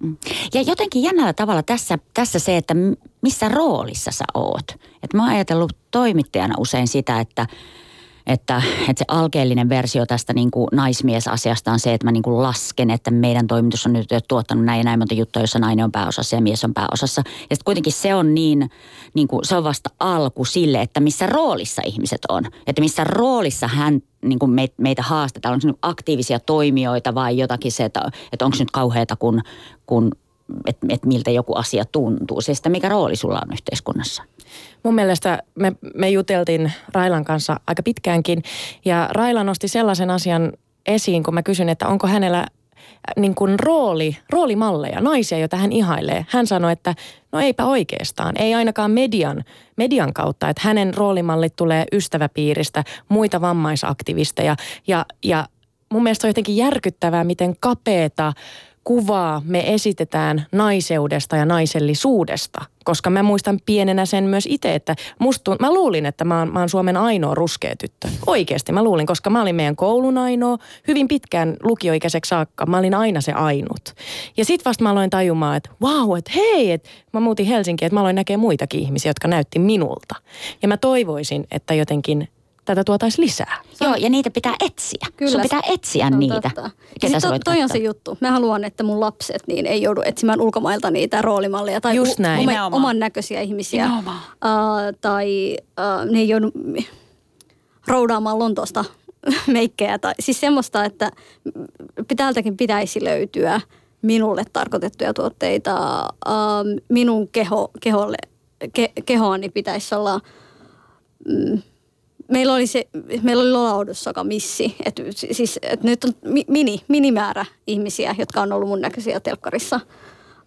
Mm. Ja jotenkin jännällä tavalla tässä, tässä se, että missä roolissa sä oot. Et mä oon ajatellut toimittajana usein sitä, että että, että se alkeellinen versio tästä niin kuin naismiesasiasta on se, että mä niin kuin lasken, että meidän toimitus on nyt tuottanut näin ja näin monta juttua, jossa nainen on pääosassa ja mies on pääosassa. Ja sitten kuitenkin se on niin, niin kuin, se on vasta alku sille, että missä roolissa ihmiset on. Että missä roolissa hän niin kuin meitä haastetaan, onko se aktiivisia toimijoita vai jotakin se, että, että onko nyt kauheata, kun, kun että et miltä joku asia tuntuu. Se sitä, mikä rooli sulla on yhteiskunnassa. Mun mielestä me, me juteltiin Railan kanssa aika pitkäänkin ja Raila nosti sellaisen asian esiin, kun mä kysyn, että onko hänellä äh, niin kuin rooli, roolimalleja, naisia, joita hän ihailee. Hän sanoi, että no eipä oikeastaan, ei ainakaan median, median kautta, että hänen roolimallit tulee ystäväpiiristä, muita vammaisaktivisteja ja, ja mun mielestä on jotenkin järkyttävää, miten kapeeta kuvaa me esitetään naiseudesta ja naisellisuudesta. Koska mä muistan pienenä sen myös itse, että musta, mä luulin, että mä oon, mä oon Suomen ainoa ruskea tyttö. Oikeasti mä luulin, koska mä olin meidän koulun ainoa, hyvin pitkään lukioikäiseksi saakka. Mä olin aina se ainut. Ja sit vasta mä aloin tajumaan, että wow, että hei, että mä muutin Helsinkiin, että mä aloin näkee muitakin ihmisiä, jotka näytti minulta. Ja mä toivoisin, että jotenkin tätä tuotaisiin lisää. Joo, ja niitä pitää etsiä. Kyllä. Sun pitää etsiä niitä. Ketä to, toi on se juttu. Mä haluan, että mun lapset niin ei joudu etsimään ulkomailta niitä roolimalleja tai Just näin. U- oman näköisiä ihmisiä. Uh, tai uh, ne ei joudu roudaamaan Lontoosta <laughs> meikkejä. Tai, siis semmoista, että täältäkin pitäisi löytyä minulle tarkoitettuja tuotteita. Uh, minun keho, keholle, ke, kehoani pitäisi olla... Mm, meillä oli, se, meillä oli Lolaudussaka missi. Et, siis, et nyt on mini, minimäärä ihmisiä, jotka on ollut mun näköisiä telkkarissa.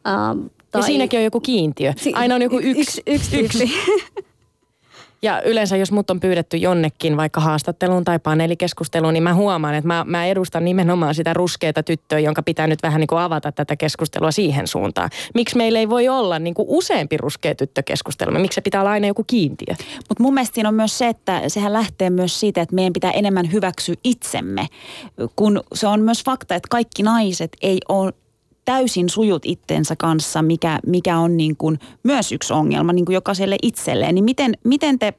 Ähm, tai... Ja siinäkin on joku kiintiö. Aina on joku yksi. Yksi, yksi, yksi. Ja yleensä jos mut on pyydetty jonnekin vaikka haastatteluun tai paneelikeskusteluun, niin mä huomaan, että mä, mä edustan nimenomaan sitä ruskeata tyttöä, jonka pitää nyt vähän niin kuin avata tätä keskustelua siihen suuntaan. Miksi meillä ei voi olla niin kuin useampi ruskea tyttökeskustelu? Miksi se pitää olla aina joku kiintiö? Mutta mun mielestä siinä on myös se, että sehän lähtee myös siitä, että meidän pitää enemmän hyväksyä itsemme. Kun se on myös fakta, että kaikki naiset ei ole täysin sujut itsensä kanssa, mikä, mikä on niin kuin myös yksi ongelma niin kuin jokaiselle itselleen. Niin miten, miten te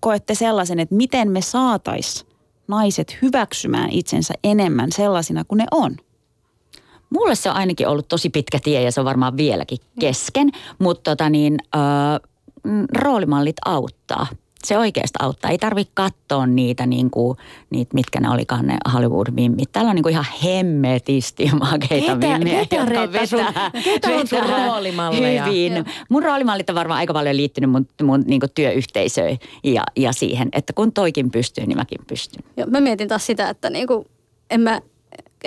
koette sellaisen, että miten me saatais naiset hyväksymään itsensä enemmän sellaisina kuin ne on? Mulle se on ainakin ollut tosi pitkä tie ja se on varmaan vieläkin kesken, mutta tota niin, äh, roolimallit auttaa se oikeasti auttaa. Ei tarvitse katsoa niitä, niin kuin, niitä mitkä ne olikaan ne Hollywood-mimmit. Täällä on niin kuin ihan hemmetisti makeita ketä, mimmejä, ketä jotka vetää, sun, ketä on sun roolimalleja? Hyvin. Mun roolimallit on varmaan aika paljon liittynyt mun, mun niin kuin työyhteisöön ja, ja siihen, että kun toikin pystyy, niin mäkin pystyn. Joo, mä mietin taas sitä, että niin kuin, en mä,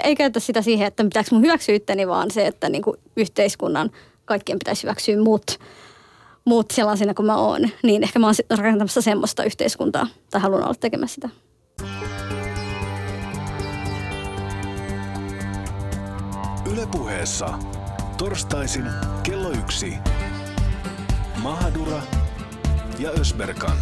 ei käytä sitä siihen, että pitääkö mun hyväksyä itteni, vaan se, että niin kuin yhteiskunnan kaikkien pitäisi hyväksyä mut muut sellaisena kuin mä oon, niin ehkä mä oon rakentamassa semmoista yhteiskuntaa tai haluan olla tekemässä sitä. Ylepuheessa torstaisin kello yksi. Mahadura ja Ösberkan.